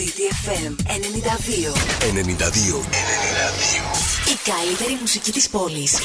City 92. 92. 92. Η καλύτερη μουσική της πόλης.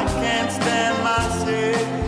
I can't stand myself.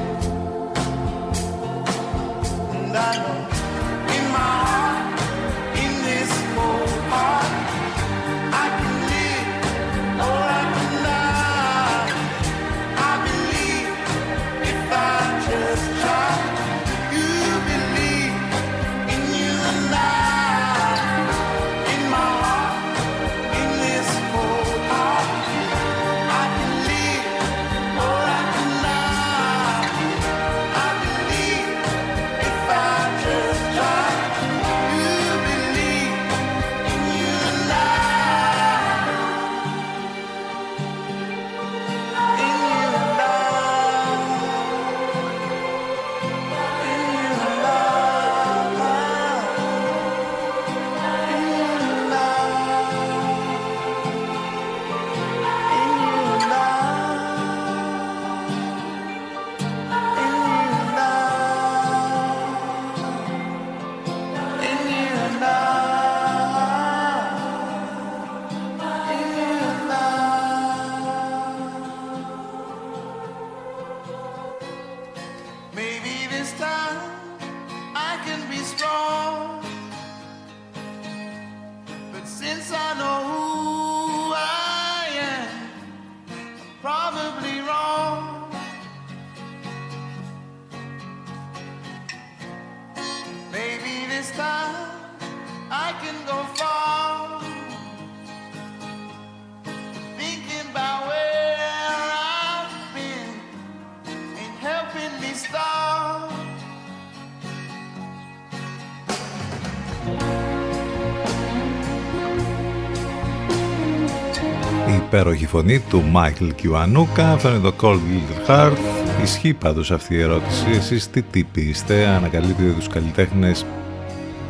Φωνή του Μάικλ Κιουανούκα, αυτό είναι το Cold Little Heart. Ισχύει πάντως αυτή η ερώτηση. Εσείς τι τύποι είστε, ανακαλείτε τους καλλιτέχνες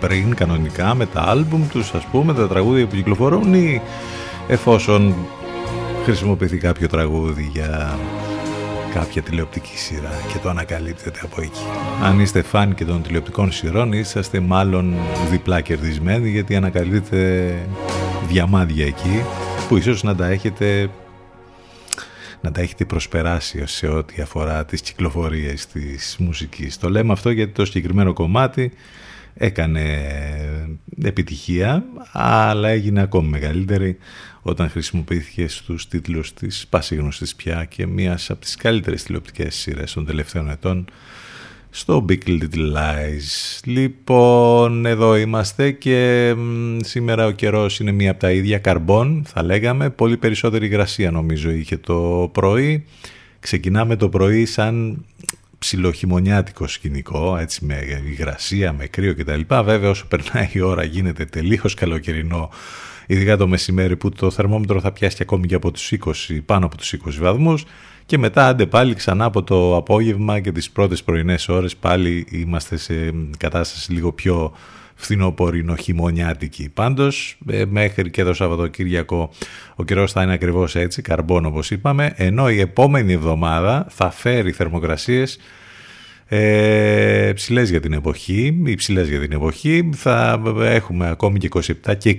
πριν κανονικά με τα άλμπουμ τους ας πούμε, τα τραγούδια που κυκλοφορούν ή εφόσον χρησιμοποιηθεί κάποιο τραγούδι για κάποια τηλεοπτική σειρά και το ανακαλύπτεται από εκεί. Αν είστε φαν και των τηλεοπτικών σειρών είσαστε μάλλον διπλά κερδισμένοι γιατί ανακαλύπτετε διαμάδια εκεί που ίσως να τα έχετε να τα έχετε προσπεράσει σε ό,τι αφορά τις κυκλοφορίες της μουσικής. Το λέμε αυτό γιατί το συγκεκριμένο κομμάτι έκανε επιτυχία αλλά έγινε ακόμη μεγαλύτερη όταν χρησιμοποιήθηκε στους τίτλους της πασίγνωστης πια και μίας από τις καλύτερες τηλεοπτικές σειρές των τελευταίων ετών στο Big Little Lies. Λοιπόν, εδώ είμαστε και σήμερα ο καιρός είναι μία από τα ίδια καρμπών, θα λέγαμε. Πολύ περισσότερη υγρασία νομίζω είχε το πρωί. Ξεκινάμε το πρωί σαν ψιλοχειμωνιάτικο σκηνικό, έτσι με υγρασία, με κρύο κτλ. Βέβαια όσο περνάει η ώρα γίνεται τελείως καλοκαιρινό ειδικά το μεσημέρι που το θερμόμετρο θα πιάσει ακόμη και από τους 20, πάνω από τους 20 βαθμούς και μετά άντε πάλι ξανά από το απόγευμα και τις πρώτες πρωινές ώρες πάλι είμαστε σε κατάσταση λίγο πιο φθινοπορεινο χειμωνιάτικη. Πάντως ε, μέχρι και το Σαββατοκύριακο ο καιρός θα είναι ακριβώς έτσι, καρμπόν όπως είπαμε, ενώ η επόμενη εβδομάδα θα φέρει θερμοκρασίες ε, ψηλές για την εποχή, υψηλές για την εποχή. Θα έχουμε ακόμη και 27 και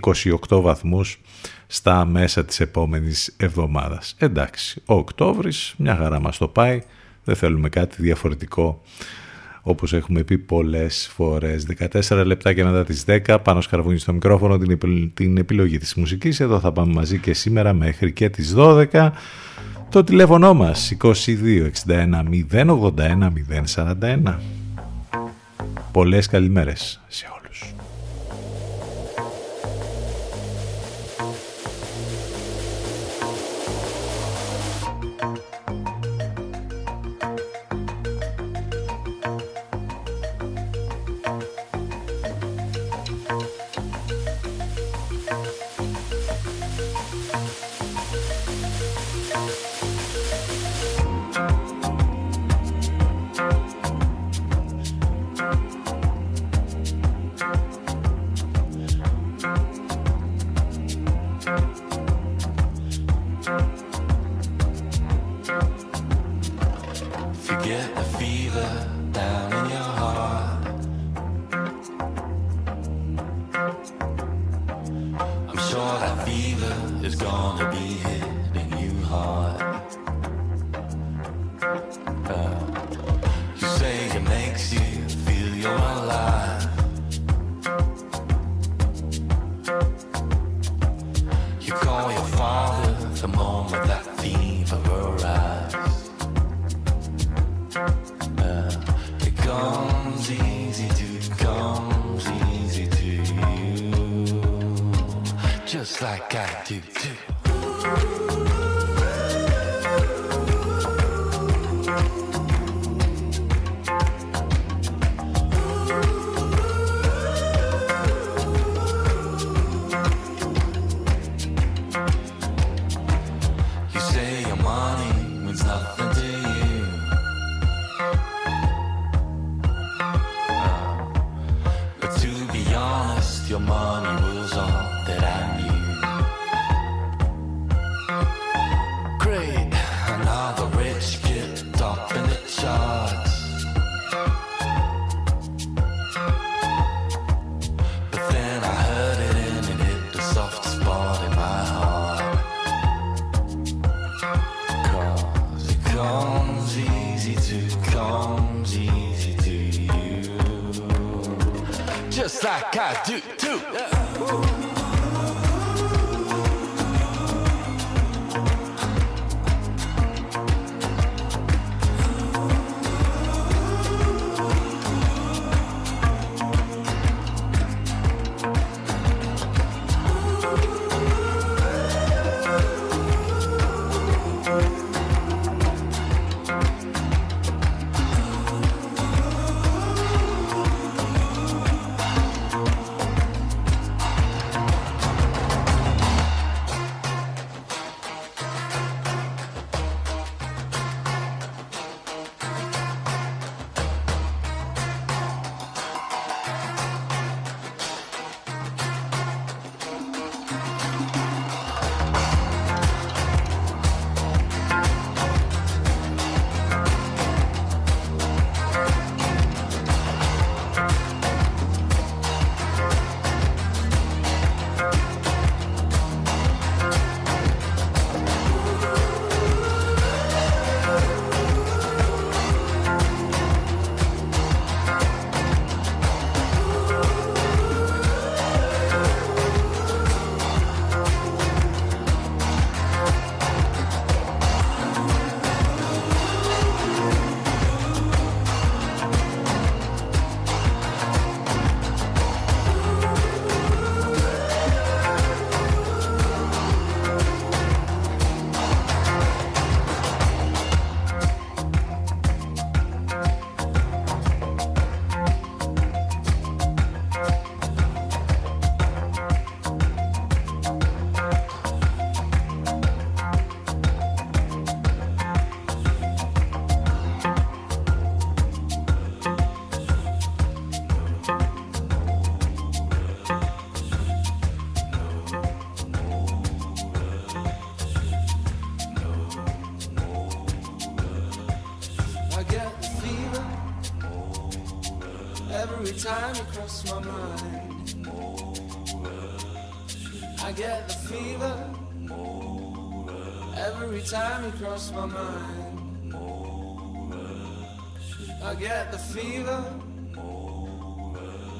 28 βαθμούς στα μέσα της επόμενης εβδομάδας. Εντάξει, ο Οκτώβρης μια χαρά μας το πάει, δεν θέλουμε κάτι διαφορετικό όπως έχουμε πει πολλές φορές. 14 λεπτά και μετά τις 10, πάνω σκαρβούνι στο μικρόφωνο την, την επιλογή της μουσικής. Εδώ θα πάμε μαζί και σήμερα μέχρι και τις 12. Το τηλέφωνο μας 2261 081 041. Πολλές καλημέρες σε Oh. The fever.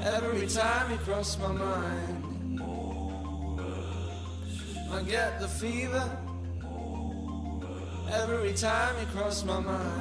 Every time you cross my mind, I get the fever. Every time you cross my mind,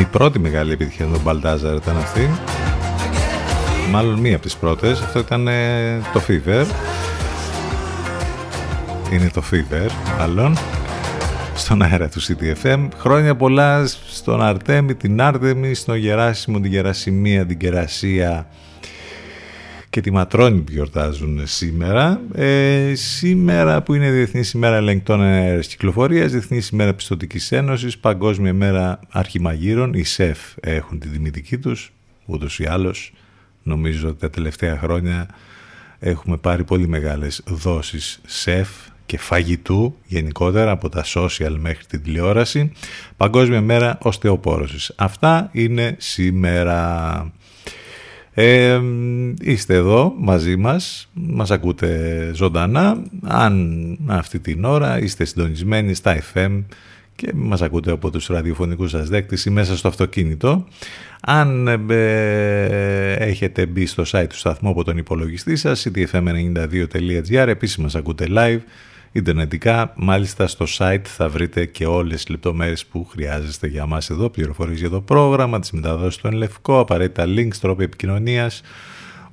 Η πρώτη μεγάλη επιτυχία του Μπαλτάζαρ ήταν αυτή. Μάλλον μία από τις πρώτες. Αυτό ήταν ε, το Fever. Είναι το Fever, μάλλον. Στον αέρα του CTFM. Χρόνια πολλά στον Αρτέμι, την Άρτεμι, στον Γεράσιμο, την Γερασιμία, την Κερασία και τη Ματρόνη που γιορτάζουν σήμερα. Ε, σήμερα που είναι Διεθνή ημέρα ελεγκτών αέρας κυκλοφορίας, Διεθνή ημέρα πιστοτικής ένωσης, Παγκόσμια μέρα αρχιμαγείρων, οι ΣΕΦ έχουν την τιμητική τους, ούτως ή άλλως. Νομίζω ότι τα τελευταία χρόνια έχουμε πάρει πολύ μεγάλες δόσεις ΣΕΦ και φαγητού γενικότερα από τα social μέχρι την τηλεόραση. Παγκόσμια μέρα οστεοπόρωσης. Αυτά είναι σήμερα. Ε, είστε εδώ μαζί μας, μας ακούτε ζωντανά. Αν αυτή την ώρα είστε συντονισμένοι στα FM και μας ακούτε από τους ραδιοφωνικούς σας δέκτες ή μέσα στο αυτοκίνητο. Αν ε, έχετε μπει στο site του σταθμού από τον υπολογιστή σας, ctfm92.gr, επίσης μας ακούτε live, ιντερνετικά, μάλιστα στο site θα βρείτε και όλες τις λεπτομέρειες που χρειάζεστε για μας εδώ, πληροφορίες για το πρόγραμμα, τις μεταδόσεις του Ενλευκό, απαραίτητα links, τρόποι επικοινωνίας,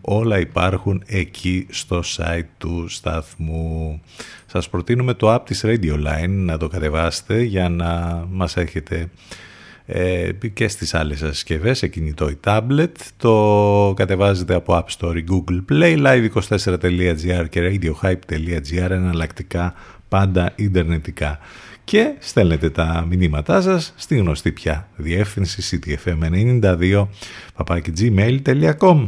όλα υπάρχουν εκεί στο site του σταθμού. Σας προτείνουμε το app της Radio Line να το κατεβάσετε για να μας έχετε ε, και στις άλλες σας συσκευές, σε κινητό ή tablet. Το κατεβάζετε από App Store ή Google Play, live24.gr και radiohype.gr, εναλλακτικά πάντα ιντερνετικά. Και στέλνετε τα μηνύματά σας στη γνωστή πια διεύθυνση ctfm92 gmail.com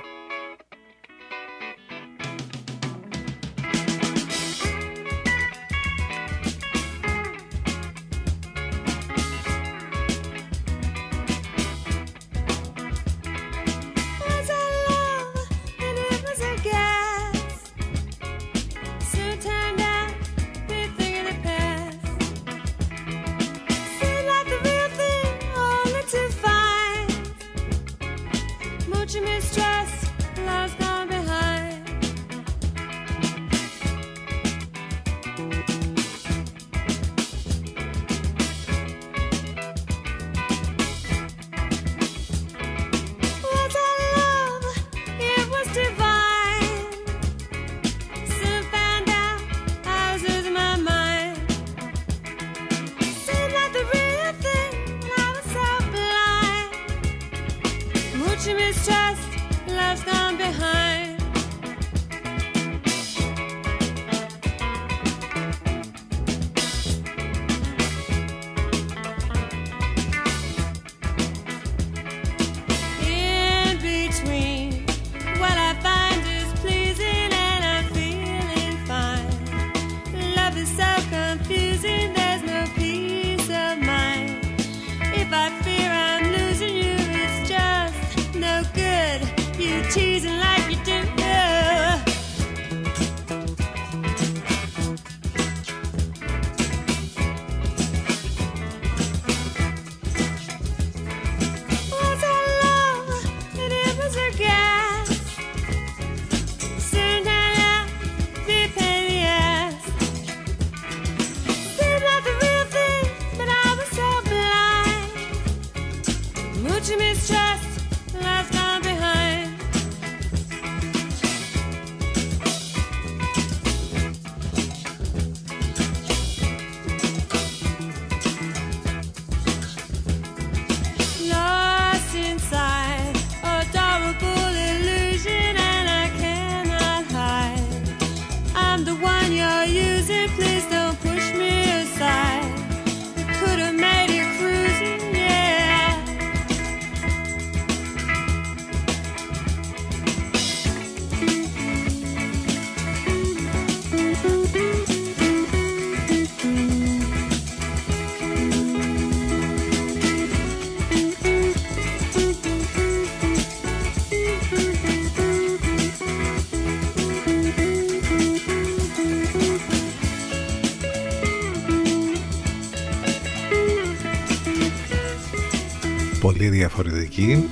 Διαφορετική.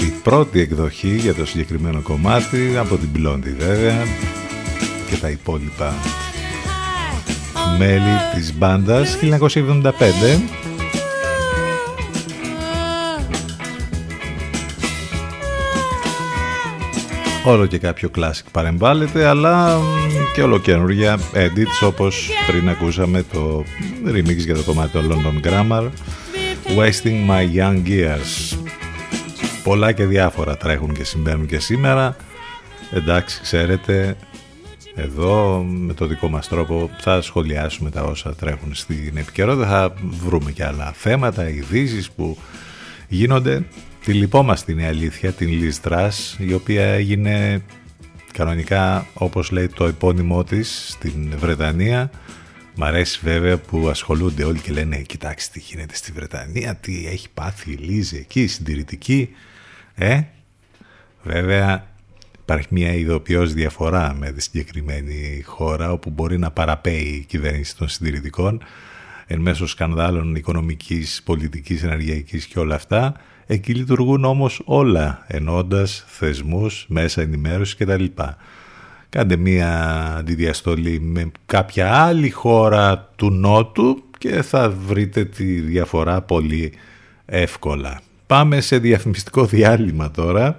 Η πρώτη εκδοχή για το συγκεκριμένο κομμάτι από την Blondie βέβαια και τα υπόλοιπα μέλη της μπάντας. 1975 Όλο και κάποιο classic παρεμβάλλεται, αλλά και όλο καινούργια edits όπως πριν ακούσαμε το remix για το κομμάτι του London Grammar Wasting My Young Years. Πολλά και διάφορα τρέχουν και συμβαίνουν και σήμερα. Εντάξει, ξέρετε, εδώ με το δικό μας τρόπο θα σχολιάσουμε τα όσα τρέχουν στην επικαιρότητα. Θα βρούμε και άλλα θέματα, ειδήσεις που γίνονται Τη λυπόμαστε είναι η αλήθεια, την Λίστρας, η οποία έγινε κανονικά όπως λέει το επώνυμό της στην Βρετανία. Μ' αρέσει βέβαια που ασχολούνται όλοι και λένε κοιτάξτε τι γίνεται στη Βρετανία, τι έχει πάθει η Λίζη εκεί, συντηρητική. Ε, βέβαια υπάρχει μια ειδοποιώς διαφορά με τη συγκεκριμένη χώρα όπου μπορεί να παραπέει η κυβέρνηση των συντηρητικών εν μέσω σκανδάλων οικονομικής, πολιτικής, ενεργειακής και όλα αυτά. Εκεί λειτουργούν όμως όλα ενώντας θεσμούς, μέσα ενημέρωσης κτλ. Κάντε μία αντιδιαστολή με κάποια άλλη χώρα του Νότου και θα βρείτε τη διαφορά πολύ εύκολα. Πάμε σε διαφημιστικό διάλειμμα τώρα.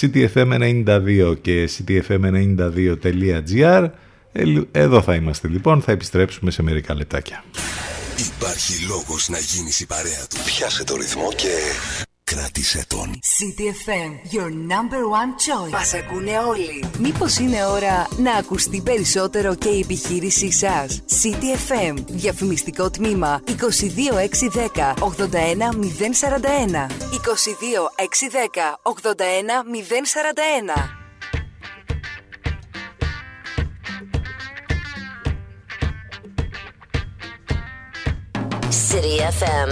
CTFM92 και ctfm92.gr Εδώ θα είμαστε λοιπόν, θα επιστρέψουμε σε μερικά λεπτάκια. Υπάρχει λόγος να γίνεις η παρέα του. Πιάσε το ρυθμό και κράτησε τον. CTFM, your number one choice. Μας ακούνε όλοι. Μήπως είναι ώρα να ακουστεί περισσότερο και η επιχείρησή σας; CTFM, διαφημιστικό τμήμα 22610 81041. 22610 81041. City FM.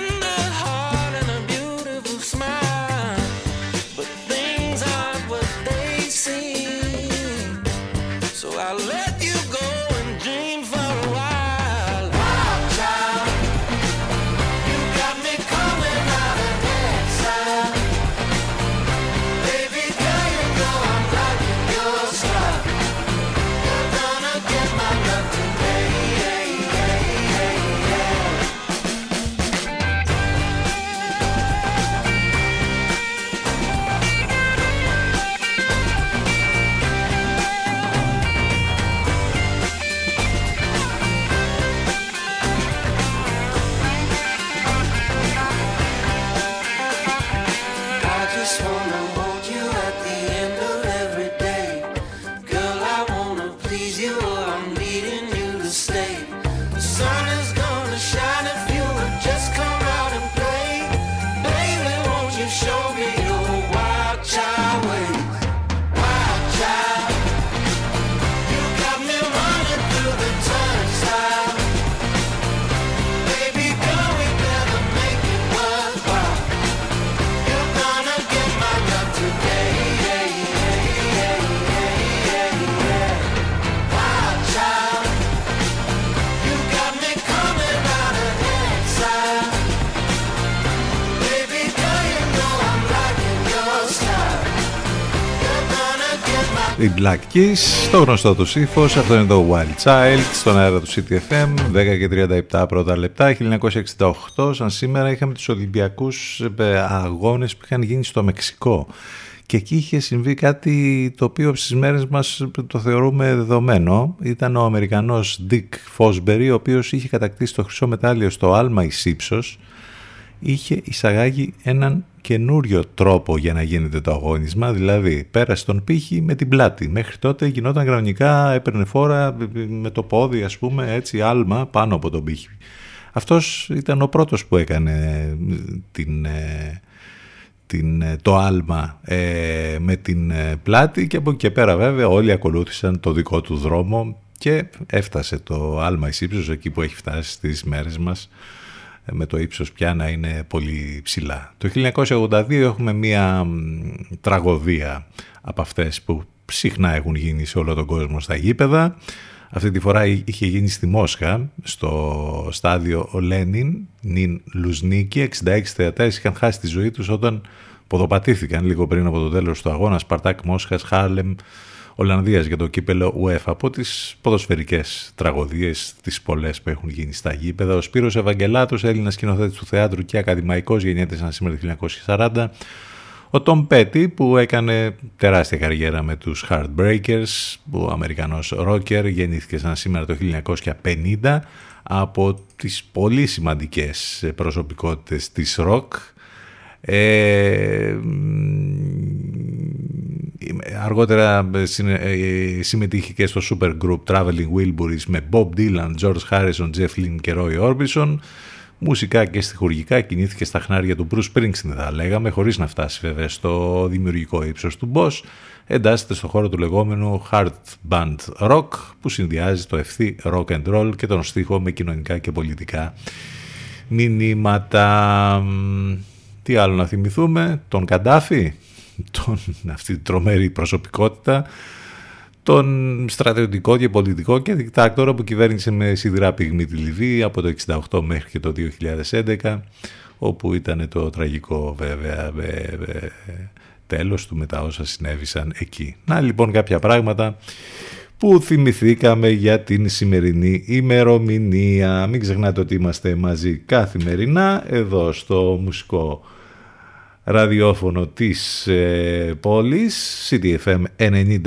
With a heart and a beautiful smile. Οι Black Keys, το γνωστό τους ύφος, αυτό είναι το Wild Child, στον αέρα του CTFM, 10 και 37 πρώτα λεπτά, 1968, σαν σήμερα είχαμε τους Ολυμπιακούς ε, αγώνες που είχαν γίνει στο Μεξικό. Και εκεί είχε συμβεί κάτι το οποίο στις μέρες μας το θεωρούμε δεδομένο. Ήταν ο Αμερικανός Dick Fosbury, ο οποίος είχε κατακτήσει το χρυσό μετάλλιο στο άλμα εις ύψος, είχε εισαγάγει έναν καινούριο τρόπο για να γίνεται το αγώνισμα, δηλαδή πέρασε τον πύχη με την πλάτη. Μέχρι τότε γινόταν κανονικά, έπαιρνε φόρα με το πόδι ας πούμε, έτσι άλμα πάνω από τον πύχη. Αυτός ήταν ο πρώτος που έκανε την, ε, την, ε, το άλμα ε, με την ε, πλάτη και από εκεί και πέρα βέβαια όλοι ακολούθησαν το δικό του δρόμο και έφτασε το άλμα εις ύψος εκεί που έχει φτάσει στις μέρες μας ε, με το ύψος πια να είναι πολύ ψηλά. Το 1982 έχουμε μία μ, τραγωδία από αυτές που συχνά έχουν γίνει σε όλο τον κόσμο στα γήπεδα. Αυτή τη φορά είχε γίνει στη Μόσχα, στο στάδιο ο Λένιν, νυν Λουζνίκι. 66 θεατές είχαν χάσει τη ζωή τους όταν ποδοπατήθηκαν λίγο πριν από το τέλος του αγώνα Σπαρτάκ Μόσχας, Χάρλεμ, Ολλανδίας για το κύπελλο UEFA από τις ποδοσφαιρικές τραγωδίες, τις πολλές που έχουν γίνει στα γήπεδα. Ο Σπύρος Ευαγγελάτος, Έλληνας σκηνοθέτης του θεάτρου και ακαδημαϊκός, γεννιέται σαν σήμερα το 1940. Ο Τόμ Πέτι που έκανε τεράστια καριέρα με τους Heartbreakers, που ο Αμερικανός ρόκερ γεννήθηκε σαν σήμερα το 1950 από τις πολύ σημαντικές προσωπικότητες της ροκ. Ε, αργότερα ε, συμμετείχε και στο super group Traveling Wilburys με Bob Dylan, George Harrison, Jeff Lynne και Roy Orbison μουσικά και στοιχουργικά κινήθηκε στα χνάρια του Bruce Springsteen θα λέγαμε, χωρίς να φτάσει βέβαια στο δημιουργικό ύψος του Boss, εντάσσεται στο χώρο του λεγόμενου hard band rock που συνδυάζει το ευθύ rock and roll και τον στίχο με κοινωνικά και πολιτικά μηνύματα. Τι άλλο να θυμηθούμε, τον Καντάφη, τον, αυτή την τρομερή προσωπικότητα τον στρατιωτικό και πολιτικό και δικτάκτορα που κυβέρνησε με σιδηρά πυγμή τη Λιβύη από το 1968 μέχρι και το 2011 όπου ήταν το τραγικό βέβαια τέλος του μετά όσα συνέβησαν εκεί. Να λοιπόν κάποια πράγματα που θυμηθήκαμε για την σημερινή ημερομηνία. Μην ξεχνάτε ότι είμαστε μαζί καθημερινά εδώ στο μουσικό ραδιόφωνο της ε, πόλης CTFM 92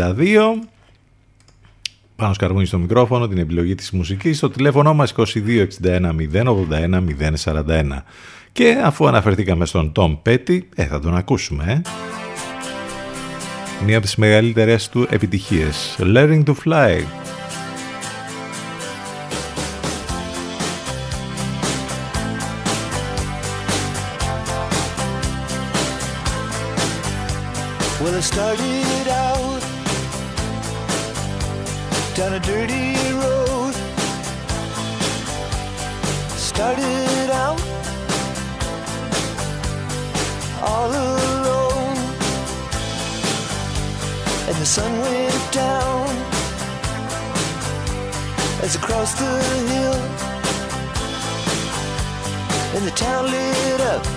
πάνω σκαρβούνι στο μικρόφωνο, την επιλογή της μουσικής, στο τηλέφωνο μας 2261 081 041. Και αφού αναφερθήκαμε στον Tom Petty, ε, θα τον ακούσουμε, ε. Μία από τις μεγαλύτερες του επιτυχίες, Learning to Fly. Well, started out. Down a dirty road. Started out. All alone, and the sun went down. As I crossed the hill, and the town lit up.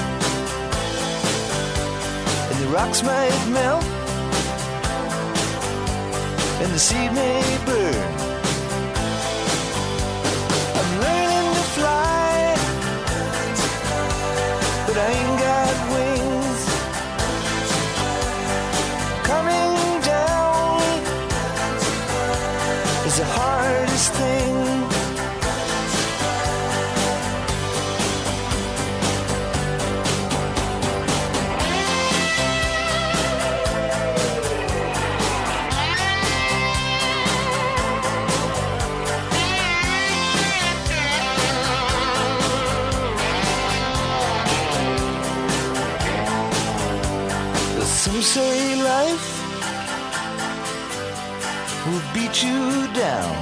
rocks might melt and the seed may burn. Say life will beat you down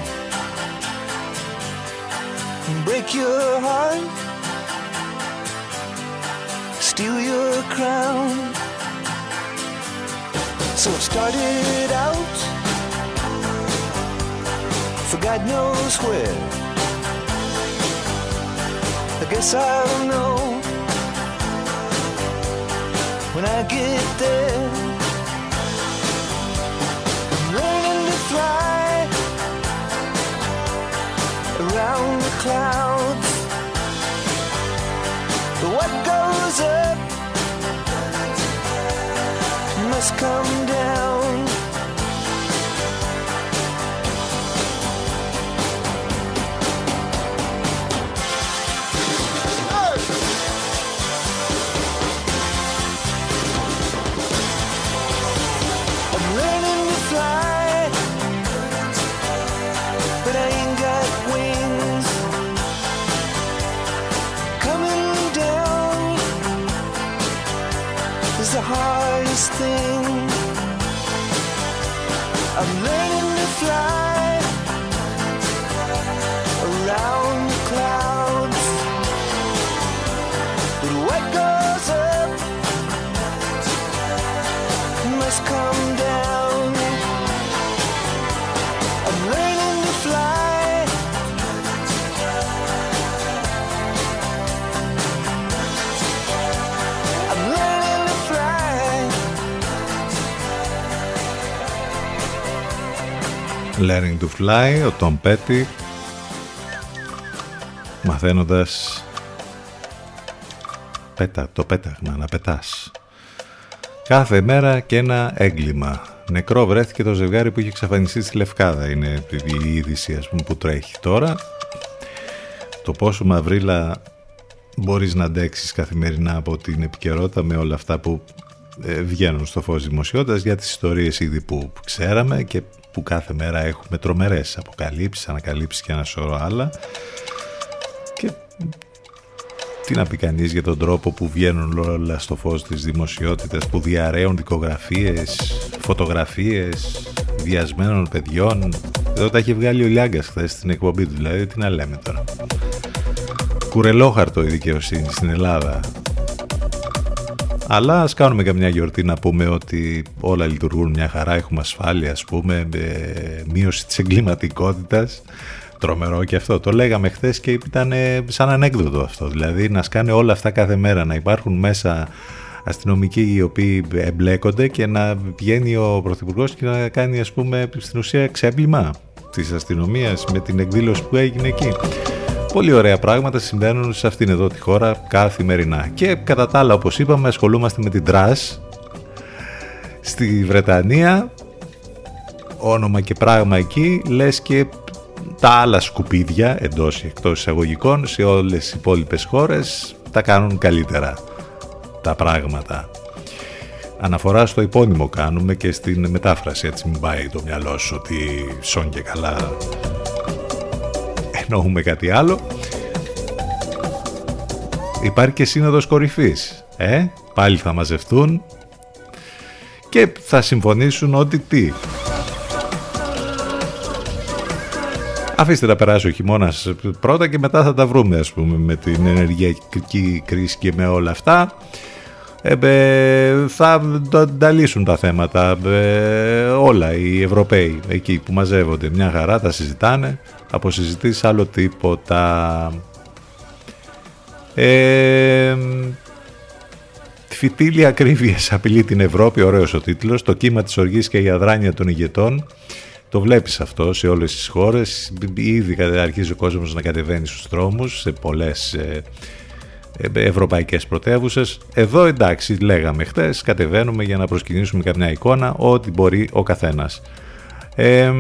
and break your heart, steal your crown. So it started out for God knows where. I guess I'll know when I get there. I'm learning to fly around the clouds. But what goes up must come Learning to Fly, ο Tom Petty μαθαίνοντας πέτα, το πέταγμα, να πετάς. Κάθε μέρα και ένα έγκλημα. Νεκρό βρέθηκε το ζευγάρι που είχε εξαφανιστεί στη Λευκάδα. Είναι η είδηση ας πούμε, που τρέχει τώρα. Το πόσο μαυρίλα μπορείς να αντέξεις καθημερινά από την επικαιρότητα με όλα αυτά που ε, βγαίνουν στο φως δημοσιότητας για τις ιστορίες ήδη που ξέραμε και που κάθε μέρα έχουμε τρομερές αποκαλύψεις, ανακαλύψεις και ένα σώρο άλλα. Και τι να πει κανείς για τον τρόπο που βγαίνουν όλα στο φως της δημοσιότητας που διαραίουν δικογραφίες, φωτογραφίες βιασμένων παιδιών. Εδώ τα έχει βγάλει ο Λιάγκας χθες στην εκπομπή του. Δηλαδή τι να λέμε τώρα. Κουρελόχαρτο η δικαιοσύνη στην Ελλάδα αλλά ας κάνουμε καμιά γιορτή να πούμε ότι όλα λειτουργούν μια χαρά, έχουμε ασφάλεια ας πούμε, ε, μείωση της εγκληματικότητας. Τρομερό και αυτό. Το λέγαμε χθες και ήταν σαν ανέκδοτο αυτό. Δηλαδή να σκάνε όλα αυτά κάθε μέρα, να υπάρχουν μέσα αστυνομικοί οι οποίοι εμπλέκονται και να βγαίνει ο Πρωθυπουργός και να κάνει ας πούμε στην ουσία ξέπλυμα της αστυνομίας με την εκδήλωση που έγινε εκεί. Πολύ ωραία πράγματα συμβαίνουν σε αυτήν εδώ τη χώρα καθημερινά. Και κατά τα άλλα, όπως είπαμε, ασχολούμαστε με την Τρας στη Βρετανία. Όνομα και πράγμα εκεί, λες και τα άλλα σκουπίδια, εντός ή εκτός εισαγωγικών, σε όλες τις υπόλοιπες χώρες, τα κάνουν καλύτερα τα πράγματα. Αναφορά στο υπόνυμο κάνουμε και στην μετάφραση, έτσι μην πάει το μυαλό σου ότι σόν και καλά εννοούμε κάτι άλλο. Υπάρχει και σύνοδος κορυφής. Ε, πάλι θα μαζευτούν και θα συμφωνήσουν ότι τι. Αφήστε να περάσει ο χειμώνας πρώτα και μετά θα τα βρούμε ας πούμε με την ενεργειακή κρίση και με όλα αυτά. Ε, θα τα λύσουν τα θέματα ε, όλα οι Ευρωπαίοι εκεί που μαζεύονται μια χαρά τα συζητάνε από συζητήσεις άλλο τίποτα ε, Φυτίλη ακρίβεια απειλεί την Ευρώπη, ωραίος ο τίτλος, το κύμα της οργής και η αδράνεια των ηγετών. Το βλέπεις αυτό σε όλες τις χώρες, ήδη αρχίζει ο κόσμος να κατεβαίνει στους δρόμους σε πολλές ε, ε, ευρωπαϊκές πρωτεύουσες. Εδώ εντάξει λέγαμε χτες, κατεβαίνουμε για να προσκυνήσουμε καμιά εικόνα, ό,τι μπορεί ο καθένας. Ε,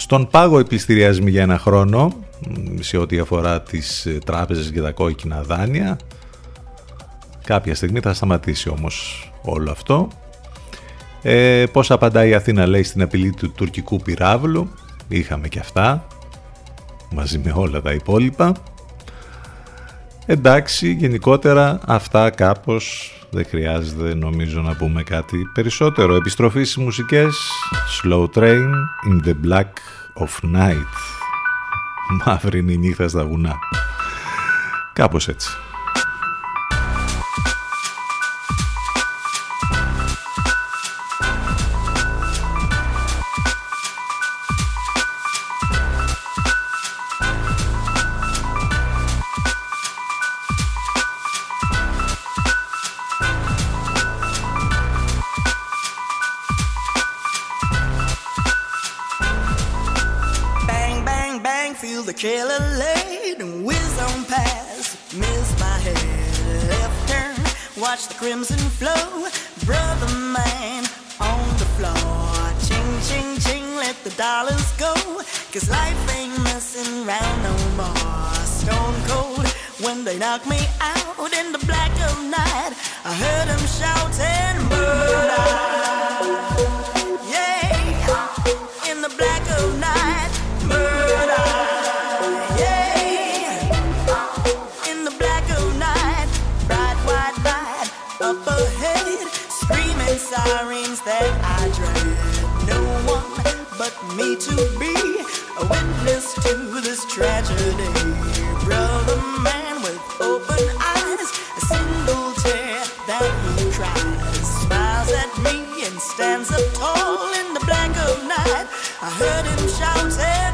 στον πάγο επιστηριασμοί για ένα χρόνο, σε ό,τι αφορά τις ε, τράπεζες και τα κόκκινα δάνεια. Κάποια στιγμή θα σταματήσει όμως όλο αυτό. Ε, πώς απαντάει η Αθήνα λέει στην απειλή του τουρκικού πυράβλου. Είχαμε και αυτά, μαζί με όλα τα υπόλοιπα. Εντάξει, γενικότερα αυτά κάπως δεν χρειάζεται νομίζω να πούμε κάτι περισσότερο. Επιστροφής στις μουσικές Slow Train in the Black of Night. Μαύρη είναι η νύχτα στα βουνά. Κάπως έτσι. Bright white light sirens that I dread. No one but me to be a witness to this tragedy. Brother man with open eyes, a single tear that he cries, smiles at me and stands up tall in the black of night. I heard him shouting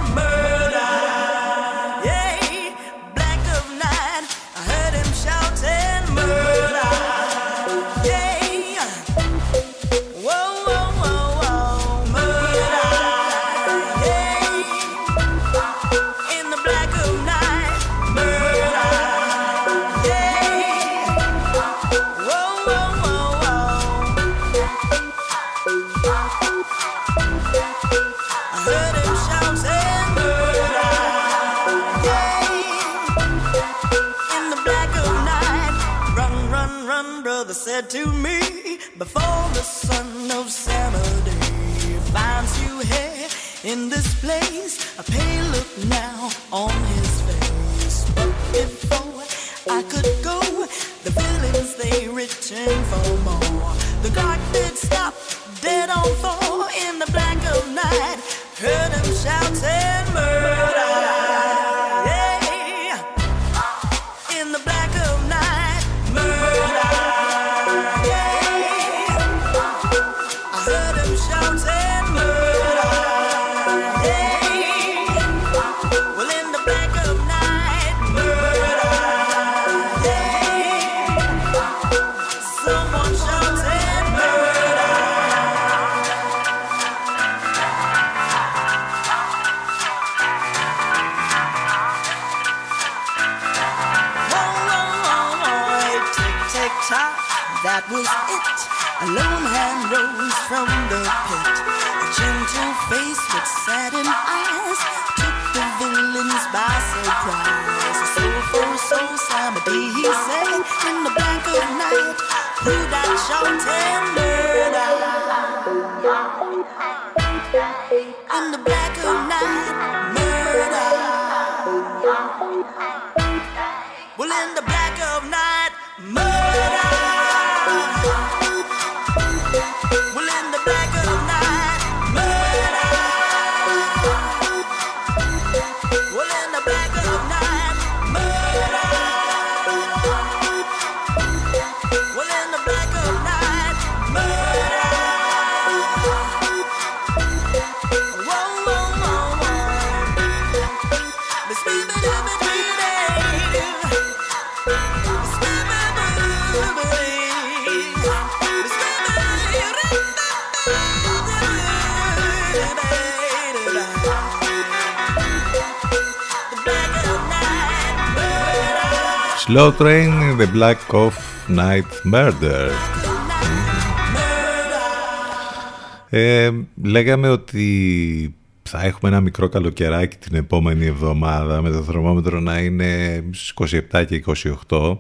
Slow Train, The Black of Night Murder. Ε, λέγαμε ότι θα έχουμε ένα μικρό καλοκαιράκι την επόμενη εβδομάδα με το θερμόμετρο να είναι στις 27 και 28.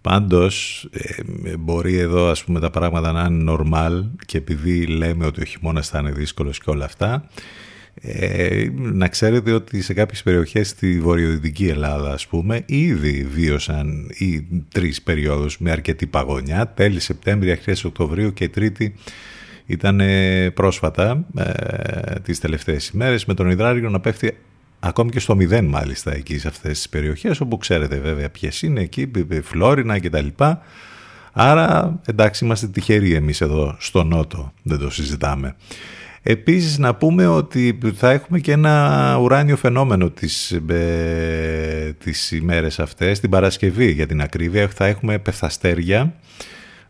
Πάντως ε, μπορεί εδώ ας πούμε τα πράγματα να είναι normal και επειδή λέμε ότι ο χειμώνας θα είναι δύσκολος και όλα αυτά ε, να ξέρετε ότι σε κάποιες περιοχές στη βορειοδυτική Ελλάδα ας πούμε ήδη βίωσαν οι τρεις περιόδους με αρκετή παγωνιά τέλη Σεπτέμβρη, αρχές Οκτωβρίου και Τρίτη ήταν ε, πρόσφατα ε, τις τελευταίες ημέρες με τον υδράργυρο να πέφτει ακόμη και στο μηδέν μάλιστα εκεί σε αυτές τις περιοχές όπου ξέρετε βέβαια ποιες είναι εκεί, Φλόρινα και τα λοιπά. Άρα εντάξει είμαστε τυχεροί εμείς εδώ στο Νότο, δεν το συζητάμε. Επίσης να πούμε ότι θα έχουμε και ένα ουράνιο φαινόμενο τις, ε, τις ημέρες αυτές, την Παρασκευή για την ακρίβεια, θα έχουμε πεφταστέρια,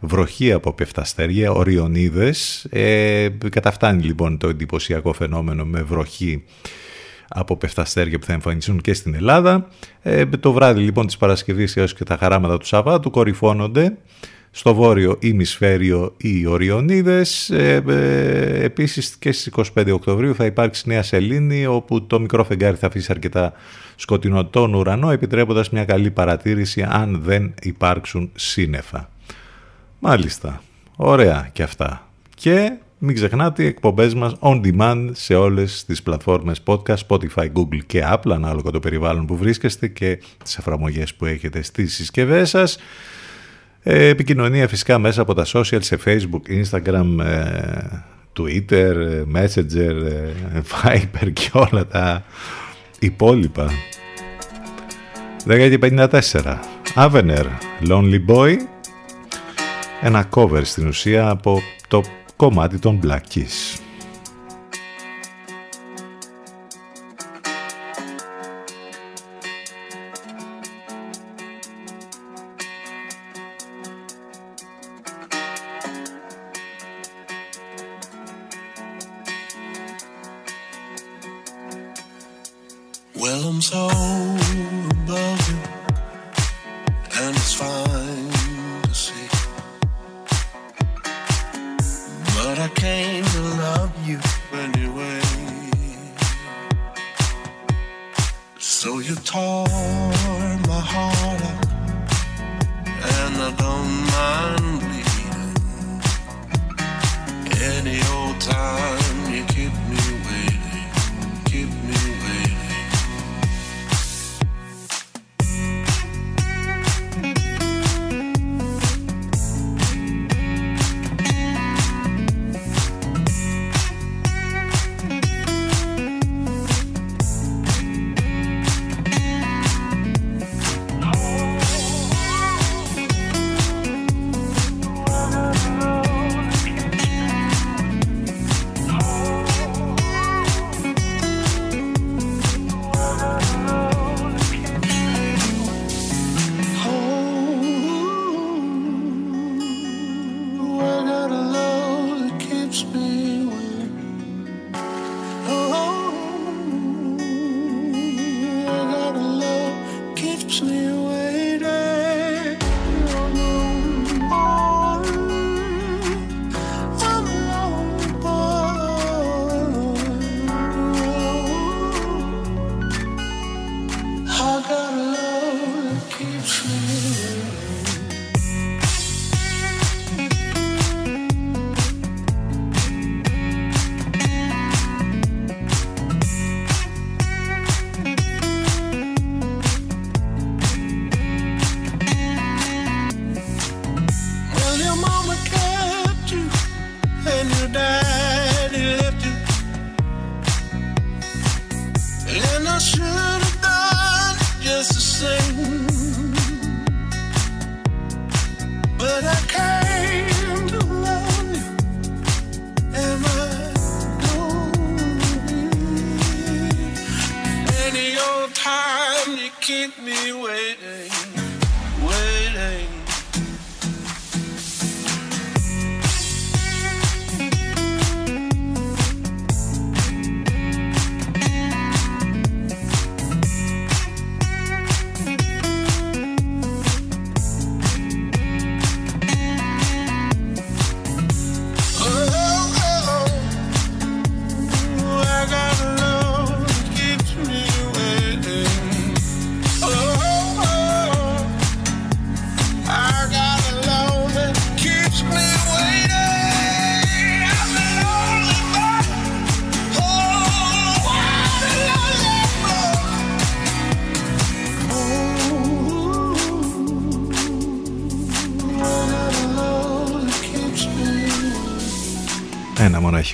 βροχή από πεφταστέρια, οριονίδες, ε, καταφτάνει λοιπόν το εντυπωσιακό φαινόμενο με βροχή από πεφταστέρια που θα εμφανιστούν και στην Ελλάδα. Ε, το βράδυ λοιπόν της Παρασκευής έως και τα χαράματα του Σαββάτου κορυφώνονται στο βόρειο ημισφαίριο οι Οριονίδες. Ε, ε, επίσης και στις 25 Οκτωβρίου θα υπάρξει νέα σελήνη όπου το μικρό φεγγάρι θα αφήσει αρκετά σκοτεινό τον ουρανό επιτρέποντας μια καλή παρατήρηση αν δεν υπάρξουν σύννεφα. Μάλιστα. Ωραία και αυτά. Και μην ξεχνάτε οι εκπομπές μας on demand σε όλες τις πλατφόρμες podcast, Spotify, Google και Apple ανάλογα το περιβάλλον που βρίσκεστε και τις εφαρμογές που έχετε στις συσκευές σας. Ε, επικοινωνία φυσικά μέσα από τα social σε facebook, instagram, ε, twitter, messenger, viber και όλα τα υπόλοιπα. 10 54. Avener, Lonely Boy. Ένα cover στην ουσία από το κομμάτι των Black Keys.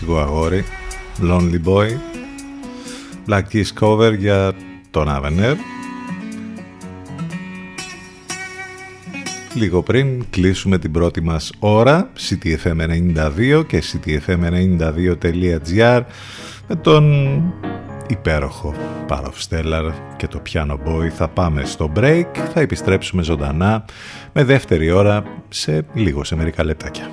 Ένα μοναχικό αγόρι, Lonely Boy, Black Keys cover για τον Avener. Λίγο πριν κλείσουμε την πρώτη μας ώρα, CTFM92 και CTFM92.gr με τον υπέροχο Πάροφ Stellar και το Piano Boy. Θα πάμε στο break, θα επιστρέψουμε ζωντανά με δεύτερη ώρα σε λίγο, σε μερικά λεπτάκια.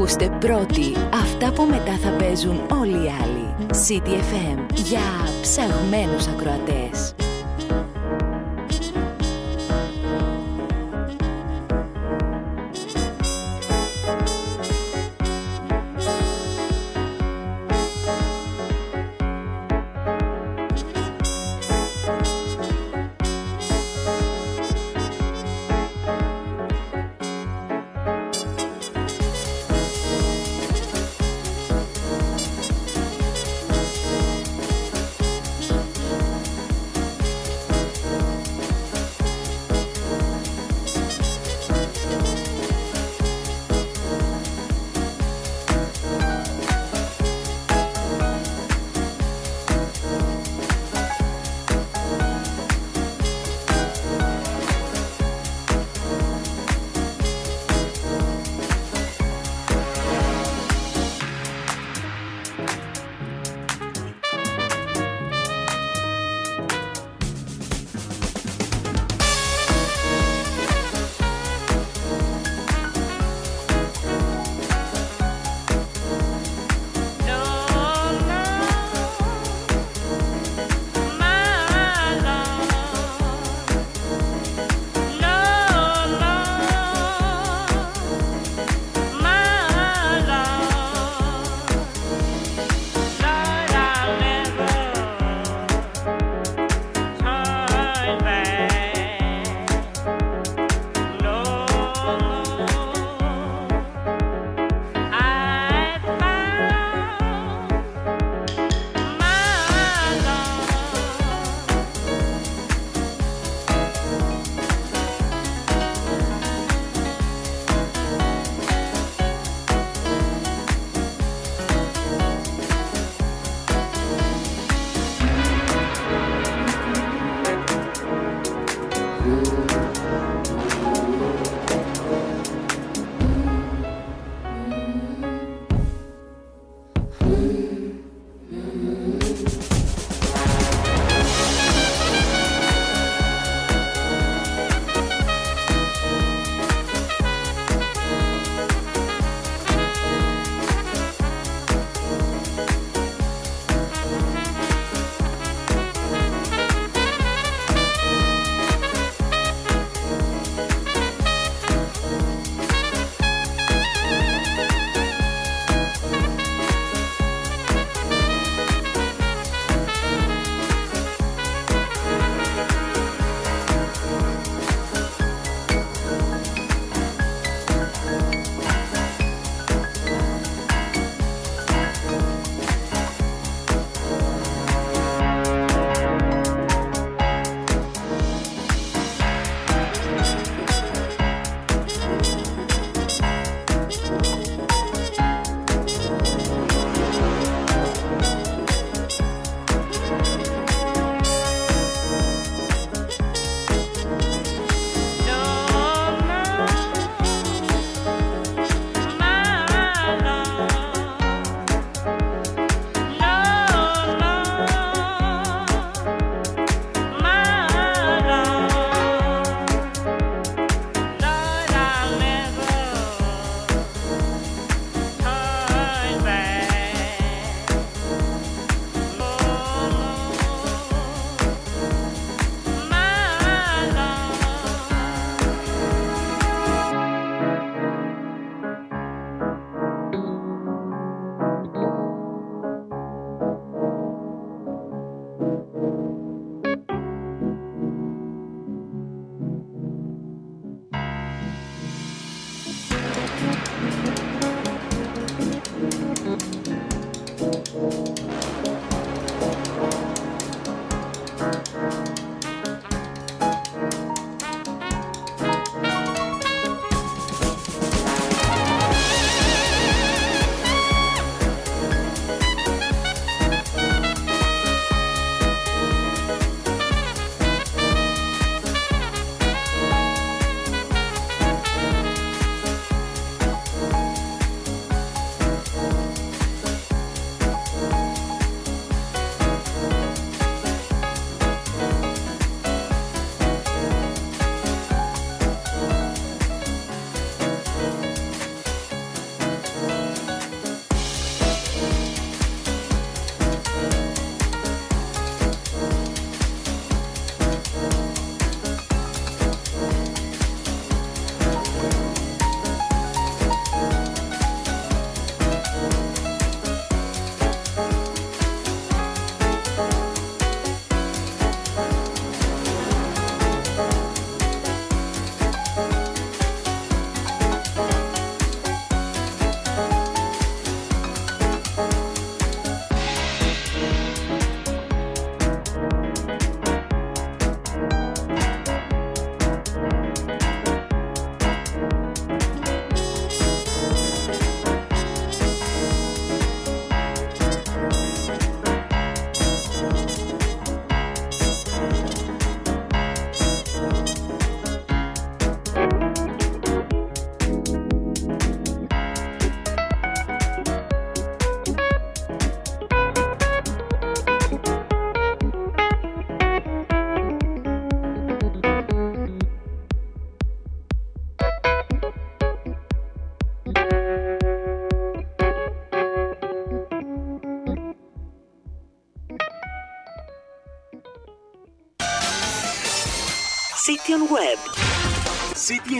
Ακούστε πρώτοι αυτά που μετά θα παίζουν όλοι οι άλλοι. CTFM για ψαγμένους ακροατές.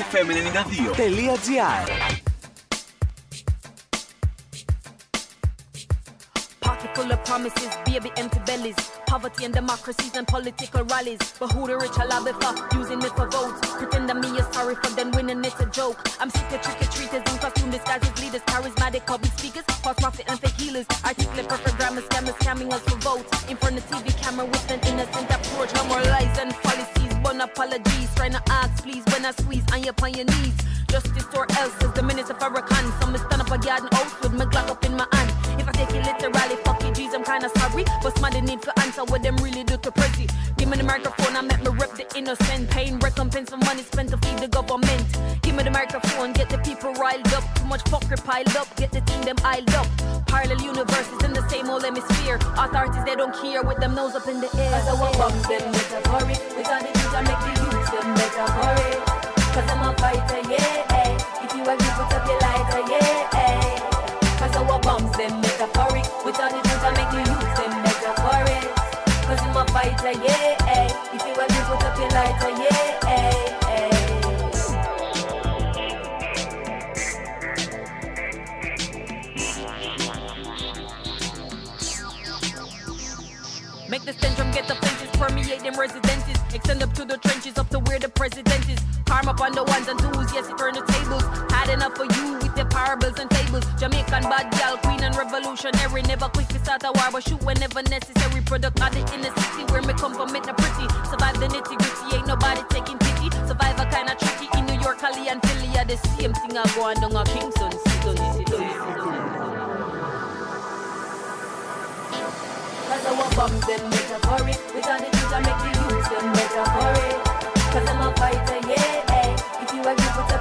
cityfm92.gr Pocket full of promises, baby empty bellies. Poverty and democracies and political rallies. But who the rich are lobby for? Using it for votes. Pretend that me is sorry for them winning it's a joke. I'm sick of trick or treaters in costume disguises, leaders, charismatic public speakers, false prophet and fake healers. Articulate perfect grammar scammers scamming us for votes. In front of TV camera with an innocent approach. No more lies and but apologies. Trying to ask, please, when I squeeze on your on your knees. Justice or else is the for a con. So me stand up a garden oath with my Glock up in my hand. If I take it literally, fuck you, G's, I'm kinda sorry. But somebody need to answer what them really do to pretty. Give me the microphone, I'm make me rep the innocent. Pain, recompense for money spent to feed the government. Give me the microphone, get the people riled up. Too much fucker piled up, get the team them iled up. Parallel universes in the same old hemisphere. Authorities, they don't care with them nose up in the air. As I walk up, them metaphoric. We got the that make the youth them metaphoric. Cause I'm a fighter, yeah. eh. If you agree, put up your lighter, yeah. eh. Cause our bombs them metaphoric With all the things that make you use them metaphoric Cause I'm a fighter, yeah eh. If you agree, put up your lighter, yeah eh. Make the syndrome get the fences, permeate them residences. Extend up to the trenches, up to where the president is. Harm up on the ones and twos, yes, it turn the tables. Had enough for you with the parables and fables. Jamaican bad gal, queen and revolutionary. Never quick to start a war, but shoot whenever necessary. Product of the inner city where me come from, make the pretty. Survive the nitty gritty, ain't nobody taking pity. Survivor kinda tricky in New York, Cali, and Philly. Are the same thing I go on down a Kingston, Seaton, Cause our bombs them metaphoric With all the things make you use them metaphoric Cause I'm a fighter, yeah eh. If you agree, put up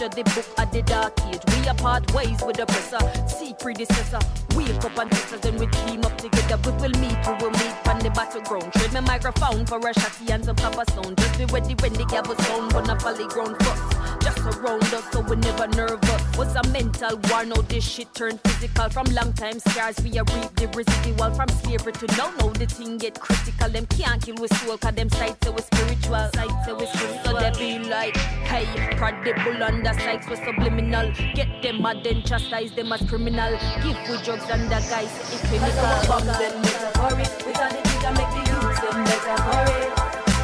of the book of the dark age. We are part ways with the oppressor See predecessor Wake up and test us then we team up together. We will meet, we will meet on the battleground. Trade my microphone for a shotty and some proper sound. Just be ready when the gavel sound. Gonna folly ground first. Just around us so we never nervous. Was a mental war, now? This shit turned physical. From long time scars we are reap the residual. From slavery to now, now the thing get critical. Them can't kill with soul cause them sights we spiritual. Sights we spiritual. So they be like, hey, credible under sights we subliminal. Get them mad then chastise them as criminal. Give with drugs and the guys say it's clinical. Bombs and metaphoric. With all the things that make the youths them metaphoric?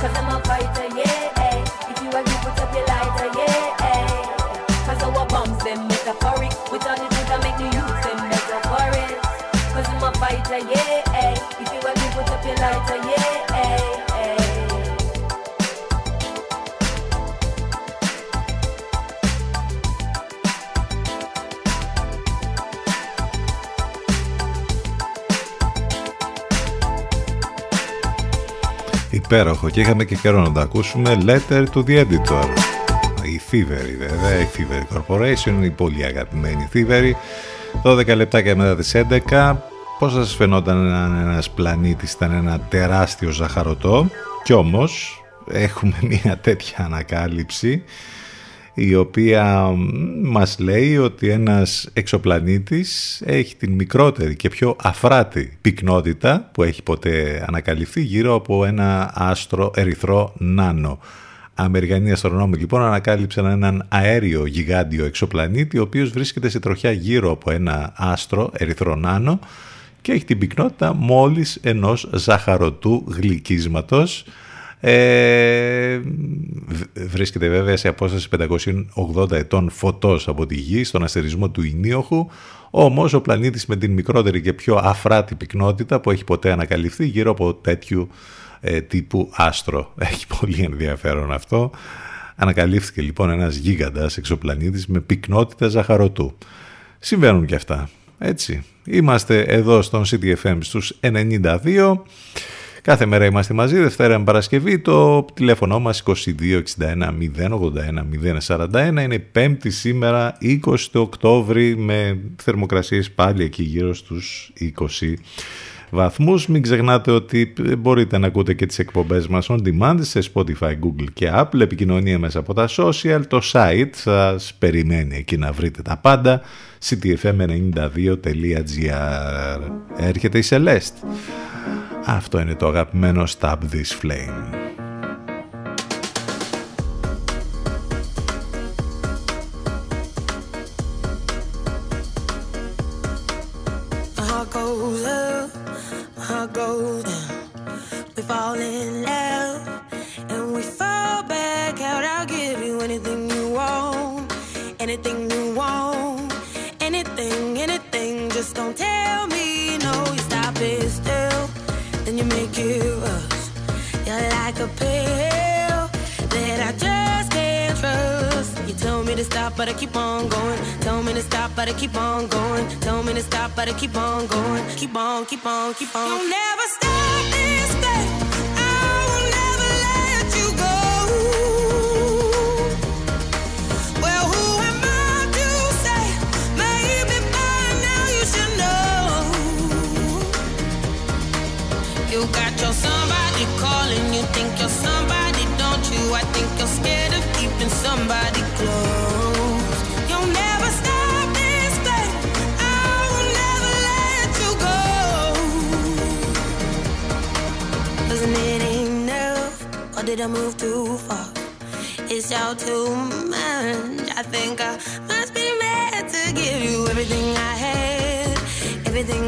Cause I'm a fighter, yeah eh. If you agree, put up your lighter, yeah eh. Cause our bombs them metaphoric. That make the Υπέροχο. Και είχαμε και καιρό να το ακούσουμε. Letter to the Editor. Η Thievery βέβαια, η Thievery Corporation η πολύ αγαπημένη Thievery. 12 λεπτάκια μετά τις 11 Πώς θα σας φαινόταν αν ένας πλανήτης ήταν ένα τεράστιο ζαχαρωτό. Κι όμως έχουμε μια τέτοια ανακάλυψη η οποία μας λέει ότι ένας εξωπλανήτης έχει την μικρότερη και πιο αφράτη πυκνότητα που έχει ποτέ ανακαλυφθεί γύρω από ένα άστρο ερυθρό νάνο. Αμερικανοί αστρονόμοι λοιπόν ανακάλυψαν έναν αέριο γιγάντιο εξωπλανήτη ο οποίος βρίσκεται σε τροχιά γύρω από ένα άστρο ερυθρό νάνο και έχει την πυκνότητα μόλις ενός ζαχαρωτού γλυκίσματος ε, βρίσκεται βέβαια σε απόσταση 580 ετών φωτός από τη Γη στον αστερισμό του Ινίοχου όμως ο πλανήτης με την μικρότερη και πιο αφράτη πυκνότητα που έχει ποτέ ανακαλυφθεί γύρω από τέτοιου ε, τύπου άστρο. Έχει πολύ ενδιαφέρον αυτό. Ανακαλύφθηκε λοιπόν ένας γίγαντας εξωπλανήτης με πυκνότητα ζαχαρωτού. Συμβαίνουν και αυτά. Έτσι. Είμαστε εδώ στον CTFM στους 92. Κάθε μέρα είμαστε μαζί, Δευτέρα με Παρασκευή, το τηλέφωνο μας 2261 081 041, είναι πέμπτη σήμερα 20 Οκτώβρη με θερμοκρασίες πάλι εκεί γύρω στους 20 βαθμούς. Μην ξεχνάτε ότι μπορείτε να ακούτε και τις εκπομπές μας on demand σε Spotify, Google και Apple. Επικοινωνία μέσα από τα social. Το site σας περιμένει εκεί να βρείτε τα πάντα. ctfm92.gr Έρχεται η Celeste. Αυτό είναι το αγαπημένο Stab This Flame. Pill that I just can't trust. You tell me to stop, but I keep on going. Tell me to stop, but I keep on going. Tell me to stop, but I keep on going. Keep on, keep on, keep on. You'll never stop this thing. You're somebody, don't you? I think you're scared of keeping somebody close. You'll never stop this thing. I will never let you go. Wasn't it enough? Or did I move too far? It's all too much. I think I must be mad to give you everything I had, everything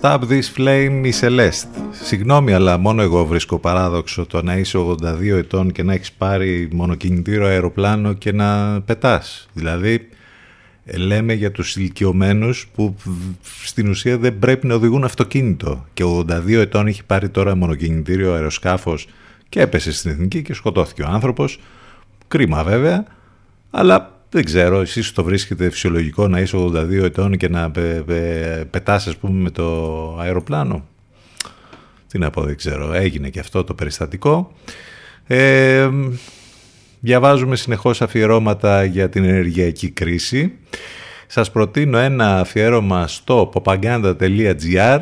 Stab This Flame η Celeste. Συγγνώμη, αλλά μόνο εγώ βρίσκω παράδοξο το να είσαι 82 ετών και να έχεις πάρει μονοκινητήρο αεροπλάνο και να πετάς. Δηλαδή, ε, λέμε για τους ηλικιωμένους που στην ουσία δεν πρέπει να οδηγούν αυτοκίνητο. Και 82 ετών έχει πάρει τώρα μονοκινητήριο αεροσκάφος και έπεσε στην εθνική και σκοτώθηκε ο άνθρωπος. Κρίμα βέβαια, αλλά δεν ξέρω, εσείς το βρίσκετε φυσιολογικό να είσαι 82 ετών και να πε, πε, πετάς ας πούμε με το αεροπλάνο; Τι να πω, δεν ξέρω. Έγινε και αυτό το περιστατικό. Ε, διαβάζουμε συνεχώς αφιερώματα για την ενεργειακή κρίση. Σας προτείνω ένα αφιέρωμα στο popaganda.gr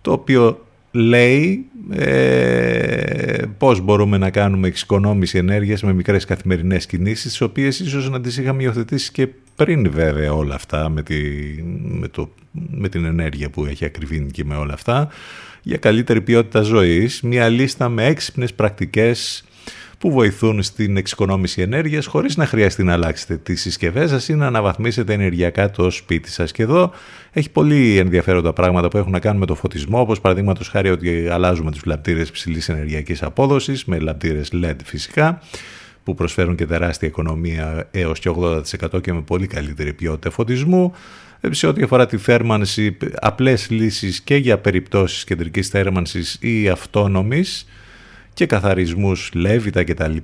το οποίο λέει ε, πώς μπορούμε να κάνουμε εξοικονόμηση ενέργειας με μικρές καθημερινές κινήσεις τις οποίες ίσως να τις είχαμε υιοθετήσει και πριν βέβαια όλα αυτά με, τη, με, το, με την ενέργεια που έχει ακριβήνει και με όλα αυτά για καλύτερη ποιότητα ζωής. Μια λίστα με έξυπνες πρακτικές που βοηθούν στην εξοικονόμηση ενέργειας χωρίς να χρειαστεί να αλλάξετε τις συσκευές σας ή να αναβαθμίσετε ενεργειακά το σπίτι σας. Και εδώ έχει πολύ ενδιαφέροντα πράγματα που έχουν να κάνουν με το φωτισμό, όπως παραδείγματος χάρη ότι αλλάζουμε τους λαμπτήρες ψηλής ενεργειακής απόδοσης με λαμπτήρες LED φυσικά που προσφέρουν και τεράστια οικονομία έως και 80% και με πολύ καλύτερη ποιότητα φωτισμού. Σε ό,τι αφορά τη θέρμανση, απλές λύσεις και για περιπτώσεις κεντρικής θέρμανσης ή αυτόνομης και καθαρισμούς λέβητα κτλ.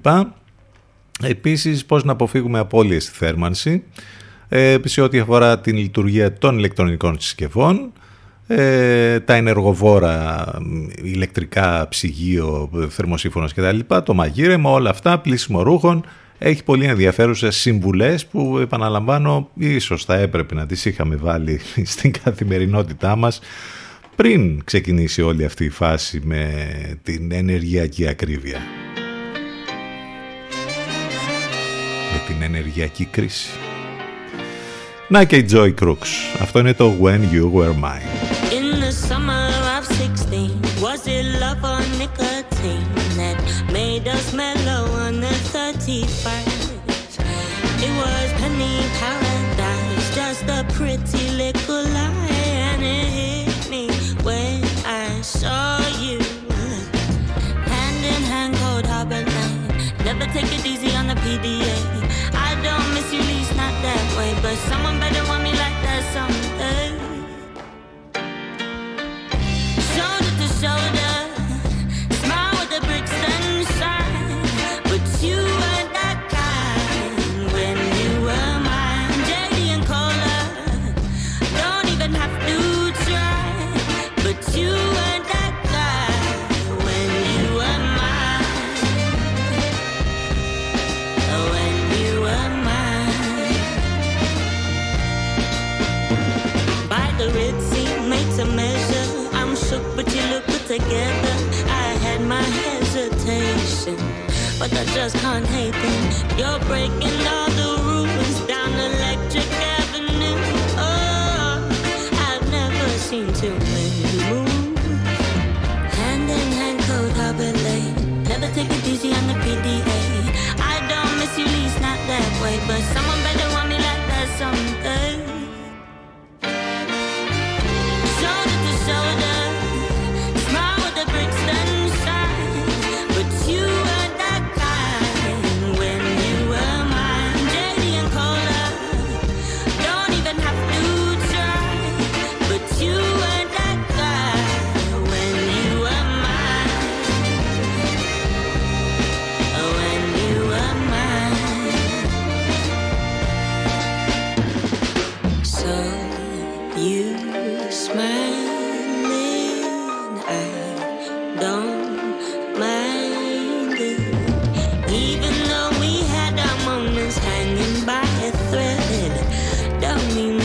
Επίσης, πώς να αποφύγουμε απώλειες στη θέρμανση, ε, σε ό,τι αφορά την λειτουργία των ηλεκτρονικών συσκευών, ε, τα ενεργοβόρα, ηλεκτρικά, ψυγείο, θερμοσύφωνος κτλ. Το μαγείρεμα, όλα αυτά, πλήσιμο ρούχων, έχει πολύ ενδιαφέρουσες συμβουλές που επαναλαμβάνω ίσως θα έπρεπε να τις είχαμε βάλει στην καθημερινότητά μας πριν ξεκινήσει όλη αυτή η φάση με την ενεργειακή ακρίβεια. Με την ενεργειακή κρίση. Να και η Joy Crooks. Αυτό είναι το When You Were Mine. In the summer of 16, was it love or I don't miss you, least not that way, but someone better want but I just can't hate them. You're breaking all the rules down Electric Avenue. Oh, I've never seen too many shining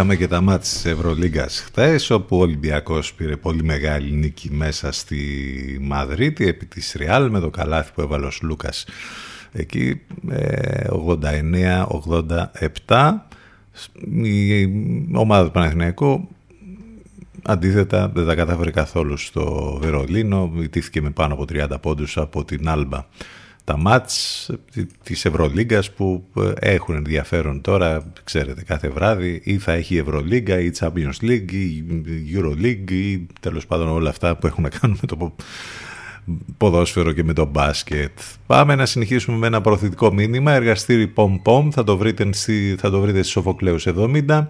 Είχαμε και τα μάτια της Ευρωλίγκας χθες όπου ο Ολυμπιακός πήρε πολύ μεγάλη νίκη μέσα στη Μαδρίτη επί της Ριάλ με το καλάθι που έβαλε ο Λούκας εκεί ε, 89-87 η ομάδα του Παναθηναϊκού αντίθετα δεν τα κατάφερε καθόλου στο Βερολίνο ιτήθηκε με πάνω από 30 πόντους από την Άλμπα τα μάτς της Ευρωλίγκας που έχουν ενδιαφέρον τώρα, ξέρετε, κάθε βράδυ ή θα έχει η Ευρωλίγκα ή η Champions League ή η Euroleague ή τέλος πάντων όλα αυτά που έχουν να κάνουν με το ποδόσφαιρο και με το μπάσκετ. Πάμε να συνεχίσουμε με ένα προωθητικό μήνυμα. Εργαστήρι Pom Pom θα το βρείτε, θα το βρείτε στη Σοφοκλέους 70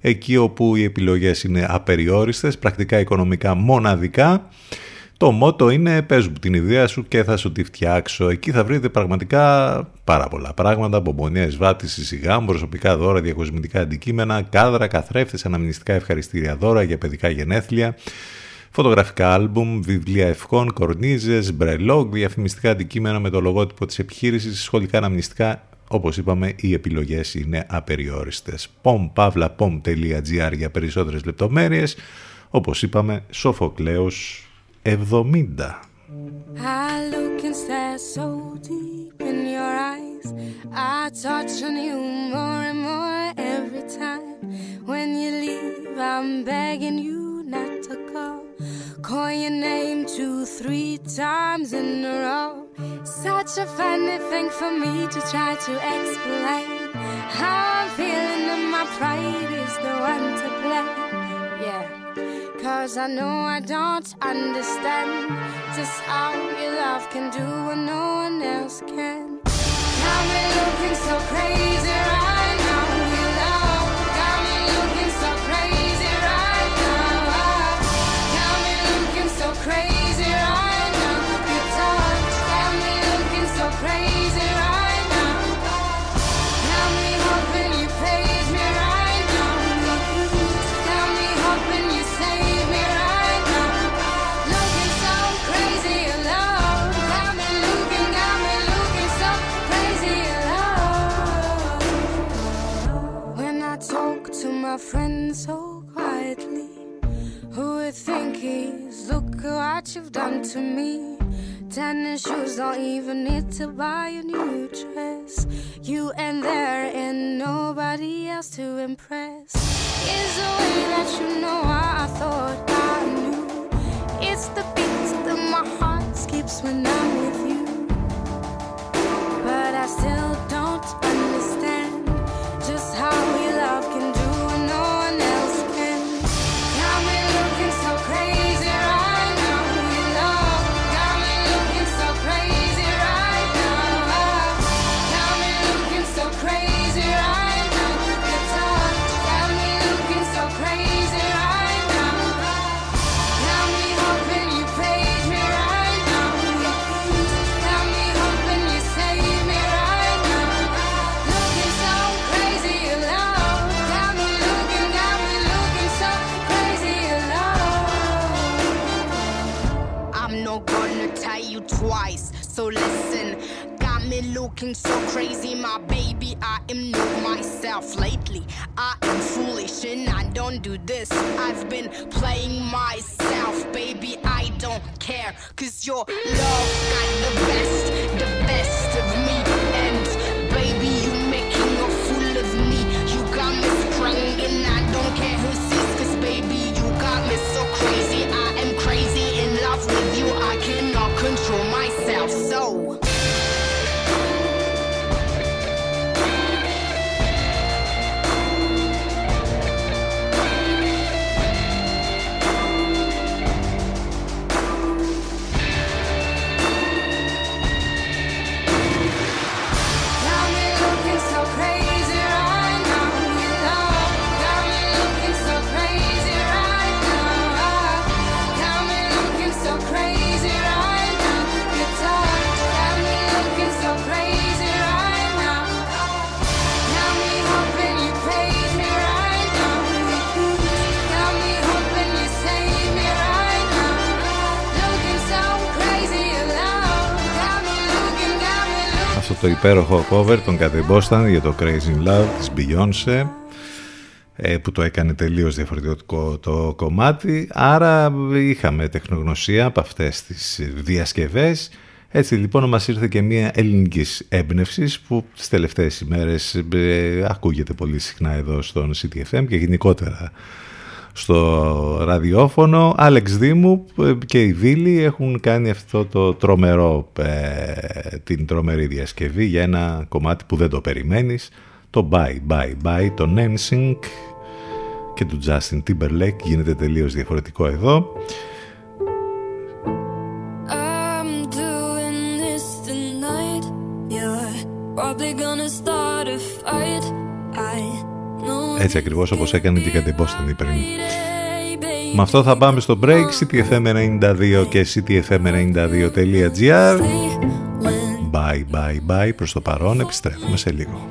εκεί όπου οι επιλογές είναι απεριόριστες, πρακτικά οικονομικά μοναδικά. Το μότο είναι πες μου την ιδέα σου και θα σου τη φτιάξω. Εκεί θα βρείτε πραγματικά πάρα πολλά πράγματα, μπομπονιές, βάτησης, σιγά, προσωπικά δώρα, διακοσμητικά αντικείμενα, κάδρα, καθρέφτες, αναμνηστικά ευχαριστήρια δώρα για παιδικά γενέθλια, φωτογραφικά άλμπουμ, βιβλία ευχών, κορνίζες, μπρελόγκ, διαφημιστικά αντικείμενα με το λογότυπο της επιχείρησης, σχολικά αναμνηστικά όπως είπαμε, οι επιλογές είναι απεριόριστες. pompavlapom.gr για περισσότερες λεπτομέρειες. Όπως είπαμε, Σοφοκλέος 70. I look so deep in your eyes. I touch on you more and more every time. When you leave, I'm begging you not to go. Call your name two, three times in a row. Such a funny thing for me to try to explain. How I'm my pride is the one to blame. Yeah. Cause I know I don't understand just how your love can do what no one else can. Got me looking so crazy right you've done to me? Tennis shoes don't even need to buy a new dress. You and there and nobody else to impress. Is the way that you know I thought I knew. It's the beat that my heart skips when I'm with you. But I still don't me looking so crazy, my baby. I am not myself lately. I am foolish and I don't do this. I've been playing myself, baby. I don't care, cause your love got the best, the best of me. Το υπέροχο cover των Cathy Boston για το Crazy in Love της Beyoncé ε, που το έκανε τελείως διαφορετικό το κομμάτι. Άρα είχαμε τεχνογνωσία από αυτές τις διασκευές. Έτσι λοιπόν μας ήρθε και μια ελληνικής έμπνευσης που τις τελευταίες ημέρες ε, ακούγεται πολύ συχνά εδώ στον CTFM και γενικότερα στο ραδιόφωνο. Άλεξ Δήμου ε, και η Βίλη έχουν κάνει αυτό το τρομερό, ε, την τρομερή διασκευή για ένα κομμάτι που δεν το περιμένεις. Το Bye Bye Bye, το NSYNC και του Justin Timberlake γίνεται τελείως διαφορετικό εδώ. Έτσι ακριβώς όπως έκανε και η Κατεμπόστανη πριν. Με αυτό θα πάμε στο break ctfm92 και ctfm92.gr Bye bye bye προς το παρόν επιστρέφουμε σε λίγο.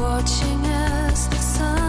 watching as the sun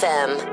FM.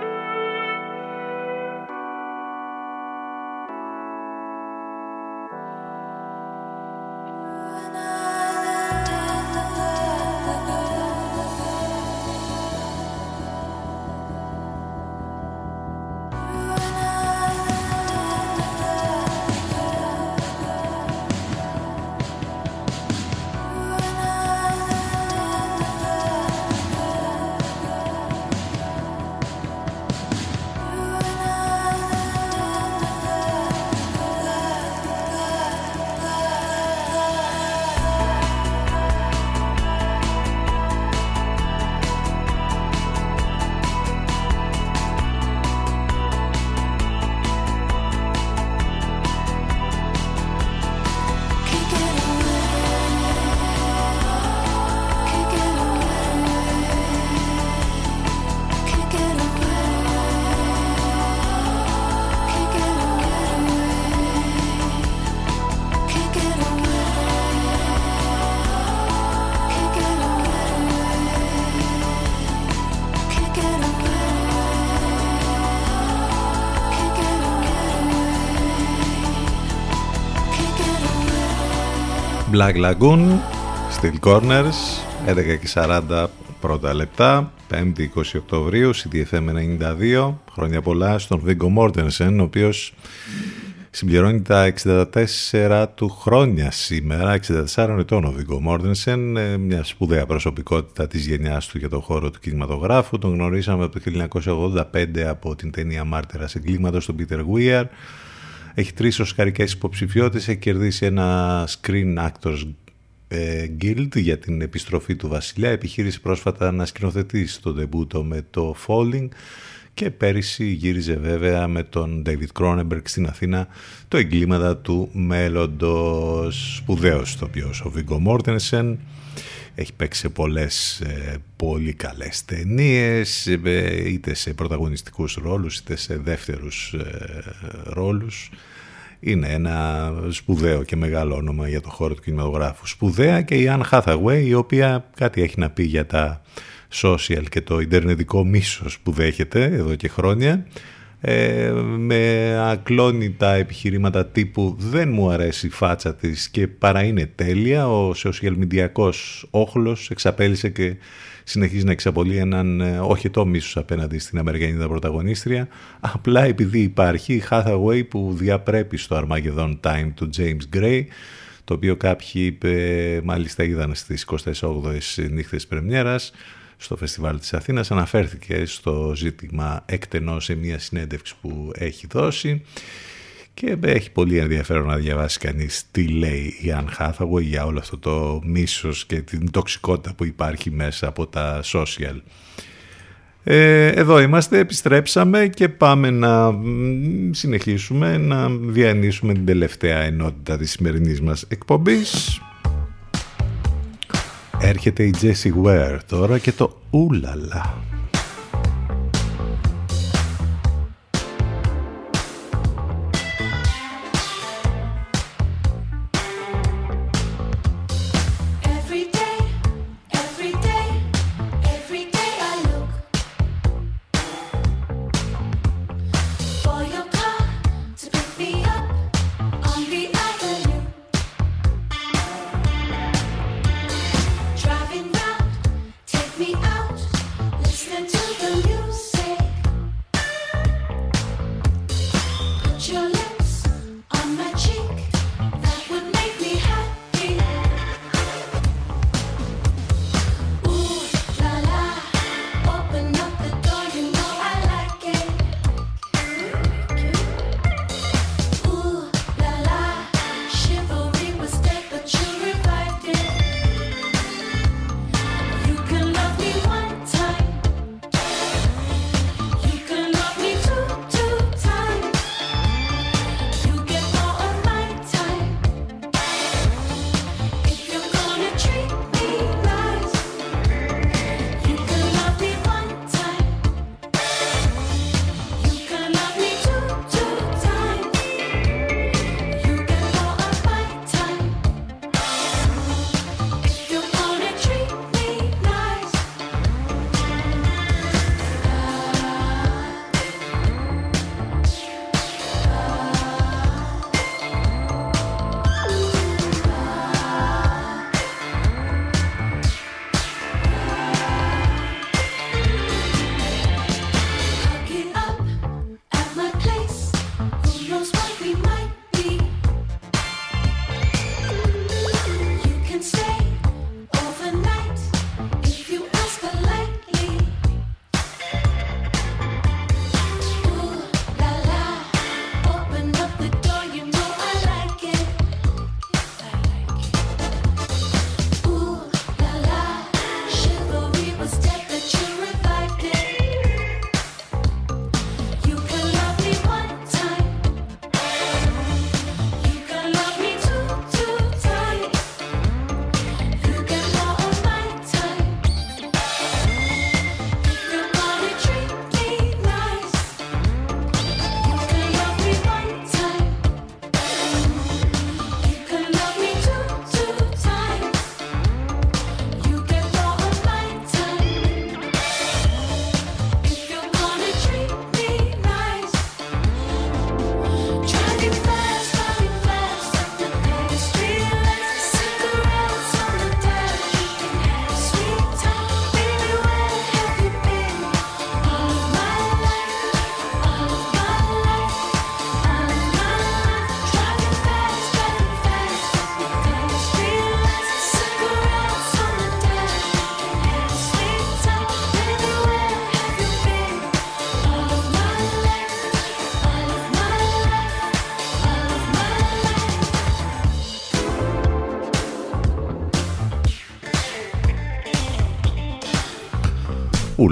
Black Lagoon, Steel Corners, 11 και 40 πρώτα λεπτά, 5η 20 Οκτωβρίου, CDFM 92, χρόνια πολλά στον Βίγκο Μόρτενσεν, ο οποίος συμπληρώνει τα 64 του χρόνια σήμερα, 64 ετών ο Βίγκο Μόρτενσεν, ε, μια σπουδαία προσωπικότητα της γενιάς του για τον χώρο του κινηματογράφου, τον γνωρίσαμε από το 1985 από την ταινία Μάρτυρας εγκλήματος στον Peter Weir, έχει τρεις οσκαρικές υποψηφιότητες, έχει κερδίσει ένα Screen Actors ε, Guild για την επιστροφή του Βασιλιά. Επιχείρησε πρόσφατα να σκηνοθετήσει το ντεμπούτο με το Falling και πέρυσι γύριζε βέβαια με τον David Cronenberg στην Αθήνα το εγκλήματα του μέλλοντος σπουδαίος τοπιός ο Βίγκο Μόρτενσεν έχει παίξει σε πολλές ε, πολύ καλές ταινίες ε, είτε σε πρωταγωνιστικούς ρόλους είτε σε δεύτερους ε, ρόλους είναι ένα σπουδαίο και μεγάλο όνομα για το χώρο του κινηματογράφου. Σπουδαία και η Anne Hathaway η οποία κάτι έχει να πει για τα social και το ιντερνετικό μίσος που δέχεται εδώ και χρόνια ε, με ακλόνητα επιχειρήματα τύπου δεν μου αρέσει η φάτσα της και παρά είναι τέλεια ο social media όχλος εξαπέλυσε και συνεχίζει να εξαπολύει έναν ε, όχι το μίσος απέναντι στην Αμερικανίδα πρωταγωνίστρια. Απλά επειδή υπάρχει η Hathaway που διαπρέπει στο Armageddon Time του James Gray το οποίο κάποιοι ε, μάλιστα είδαν στις 28 νύχτες πρεμιέρας στο Φεστιβάλ της Αθήνας αναφέρθηκε στο ζήτημα εκτενώς σε μια συνέντευξη που έχει δώσει και έχει πολύ ενδιαφέρον να διαβάσει κανείς τι λέει η Αν Hathaway για όλο αυτό το μίσος και την τοξικότητα που υπάρχει μέσα από τα social. Ε, εδώ είμαστε, επιστρέψαμε και πάμε να συνεχίσουμε να διανύσουμε την τελευταία ενότητα της σημερινής μας εκπομπής. Έρχεται η Jessie Ware τώρα και το ούλαλα.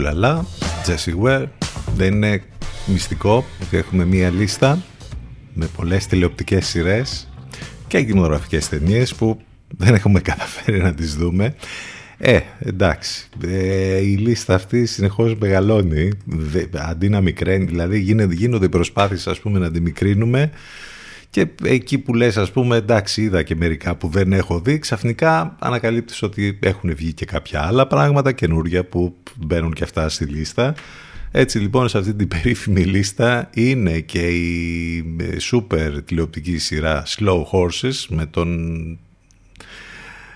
Ούλαλα, Jesse Ware. Δεν είναι μυστικό ότι έχουμε μία λίστα με πολλές τηλεοπτικές σειρές και κινηματογραφικές ταινίες που δεν έχουμε καταφέρει να τις δούμε. Ε, εντάξει, ε, η λίστα αυτή συνεχώς μεγαλώνει, αντί να μικραίνει, δηλαδή γίνονται οι προσπάθειες ας πούμε να τη μικρύνουμε και εκεί που λες ας πούμε εντάξει είδα και μερικά που δεν έχω δει ξαφνικά ανακαλύπτεις ότι έχουν βγει και κάποια άλλα πράγματα καινούργια που μπαίνουν και αυτά στη λίστα. Έτσι λοιπόν σε αυτή την περίφημη λίστα είναι και η σούπερ τηλεοπτική σειρά Slow Horses με τον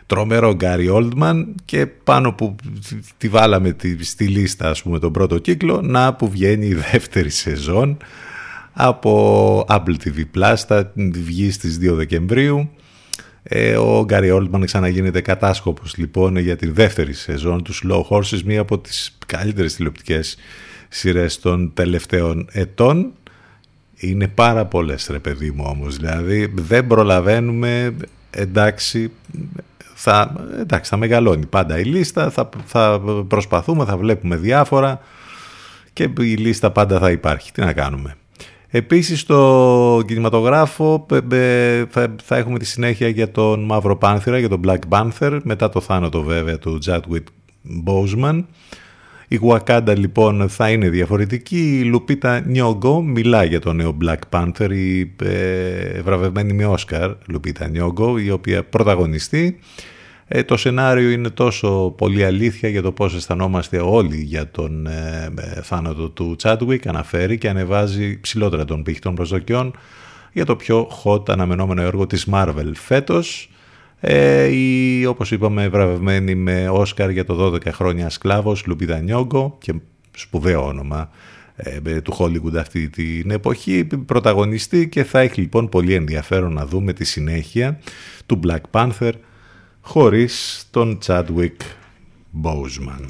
τρομερό Γκάρι Oldman και πάνω που τη βάλαμε στη λίστα ας πούμε τον πρώτο κύκλο να που βγαίνει η δεύτερη σεζόν από Apple TV Plus θα βγει στις 2 Δεκεμβρίου ε, ο Γκάρι Όλτμαν ξαναγίνεται κατάσκοπος λοιπόν για τη δεύτερη σεζόν του Slow Horses μία από τις καλύτερες τηλεοπτικές σειρές των τελευταίων ετών Είναι πάρα πολλές ρε παιδί μου όμως, δηλαδή δεν προλαβαίνουμε, εντάξει, θα, εντάξει, θα μεγαλώνει πάντα η λίστα, θα, θα προσπαθούμε, θα βλέπουμε διάφορα και η λίστα πάντα θα υπάρχει. Τι να κάνουμε; Επίσης στο κινηματογράφο θα έχουμε τη συνέχεια για τον Μαύρο Πάνθυρα, για τον Black Panther, μετά το θάνατο βέβαια του Chadwick Boseman. Η Wakanda λοιπόν θα είναι διαφορετική. Η Λουπίτα Νιόγκο μιλά για το νέο Black Panther, η ε, βραβευμένη με Όσκαρ Λουπίτα Νιόγκο, η οποία πρωταγωνιστεί. Ε, το σενάριο είναι τόσο πολύ αλήθεια για το πώς αισθανόμαστε όλοι για τον ε, ε θάνατο του Chadwick, αναφέρει και ανεβάζει ψηλότερα των πύχη των προσδοκιών για το πιο hot αναμενόμενο έργο της Marvel φέτος. Ε, η, όπως είπαμε βραβευμένη με Όσκαρ για το 12 χρόνια σκλάβος Λουπίδα Νιόγκο και σπουδαίο όνομα ε, του Hollywood αυτή την εποχή πρωταγωνιστή και θα έχει λοιπόν πολύ ενδιαφέρον να δούμε τη συνέχεια του Black Panther χωρίς τον Τσάντουικ Μπόουσμαν.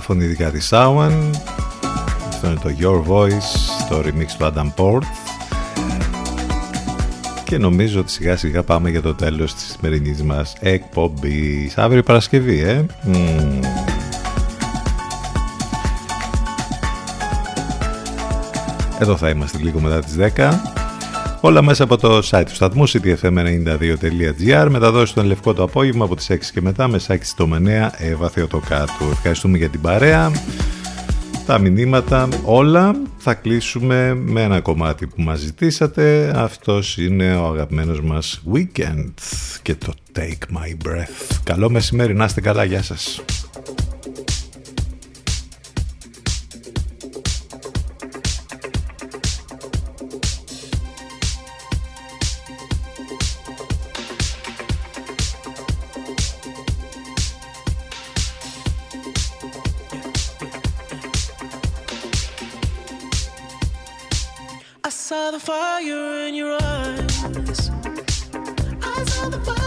φωνητικά της Σάουαν αυτό είναι το Your Voice το remix του Adam Port και νομίζω ότι σιγά σιγά πάμε για το τέλος της σημερινής μας εκπομπής. Αύριο Παρασκευή ε. Εδώ θα είμαστε λίγο μετά τις 10 Όλα μέσα από το site του σταθμού ctfm92.gr Μεταδόσεις τον Λευκό το απόγευμα από τις 6 και μετά με Σάκη Στομανέα, Εύα Θεοτοκάτου. Ευχαριστούμε για την παρέα, τα μηνύματα, όλα. Θα κλείσουμε με ένα κομμάτι που μας ζητήσατε. Αυτός είναι ο αγαπημένος μας Weekend και το Take My Breath. Καλό μεσημέρι, να είστε καλά, γεια σας. saw the fire in your eyes. I saw the fire.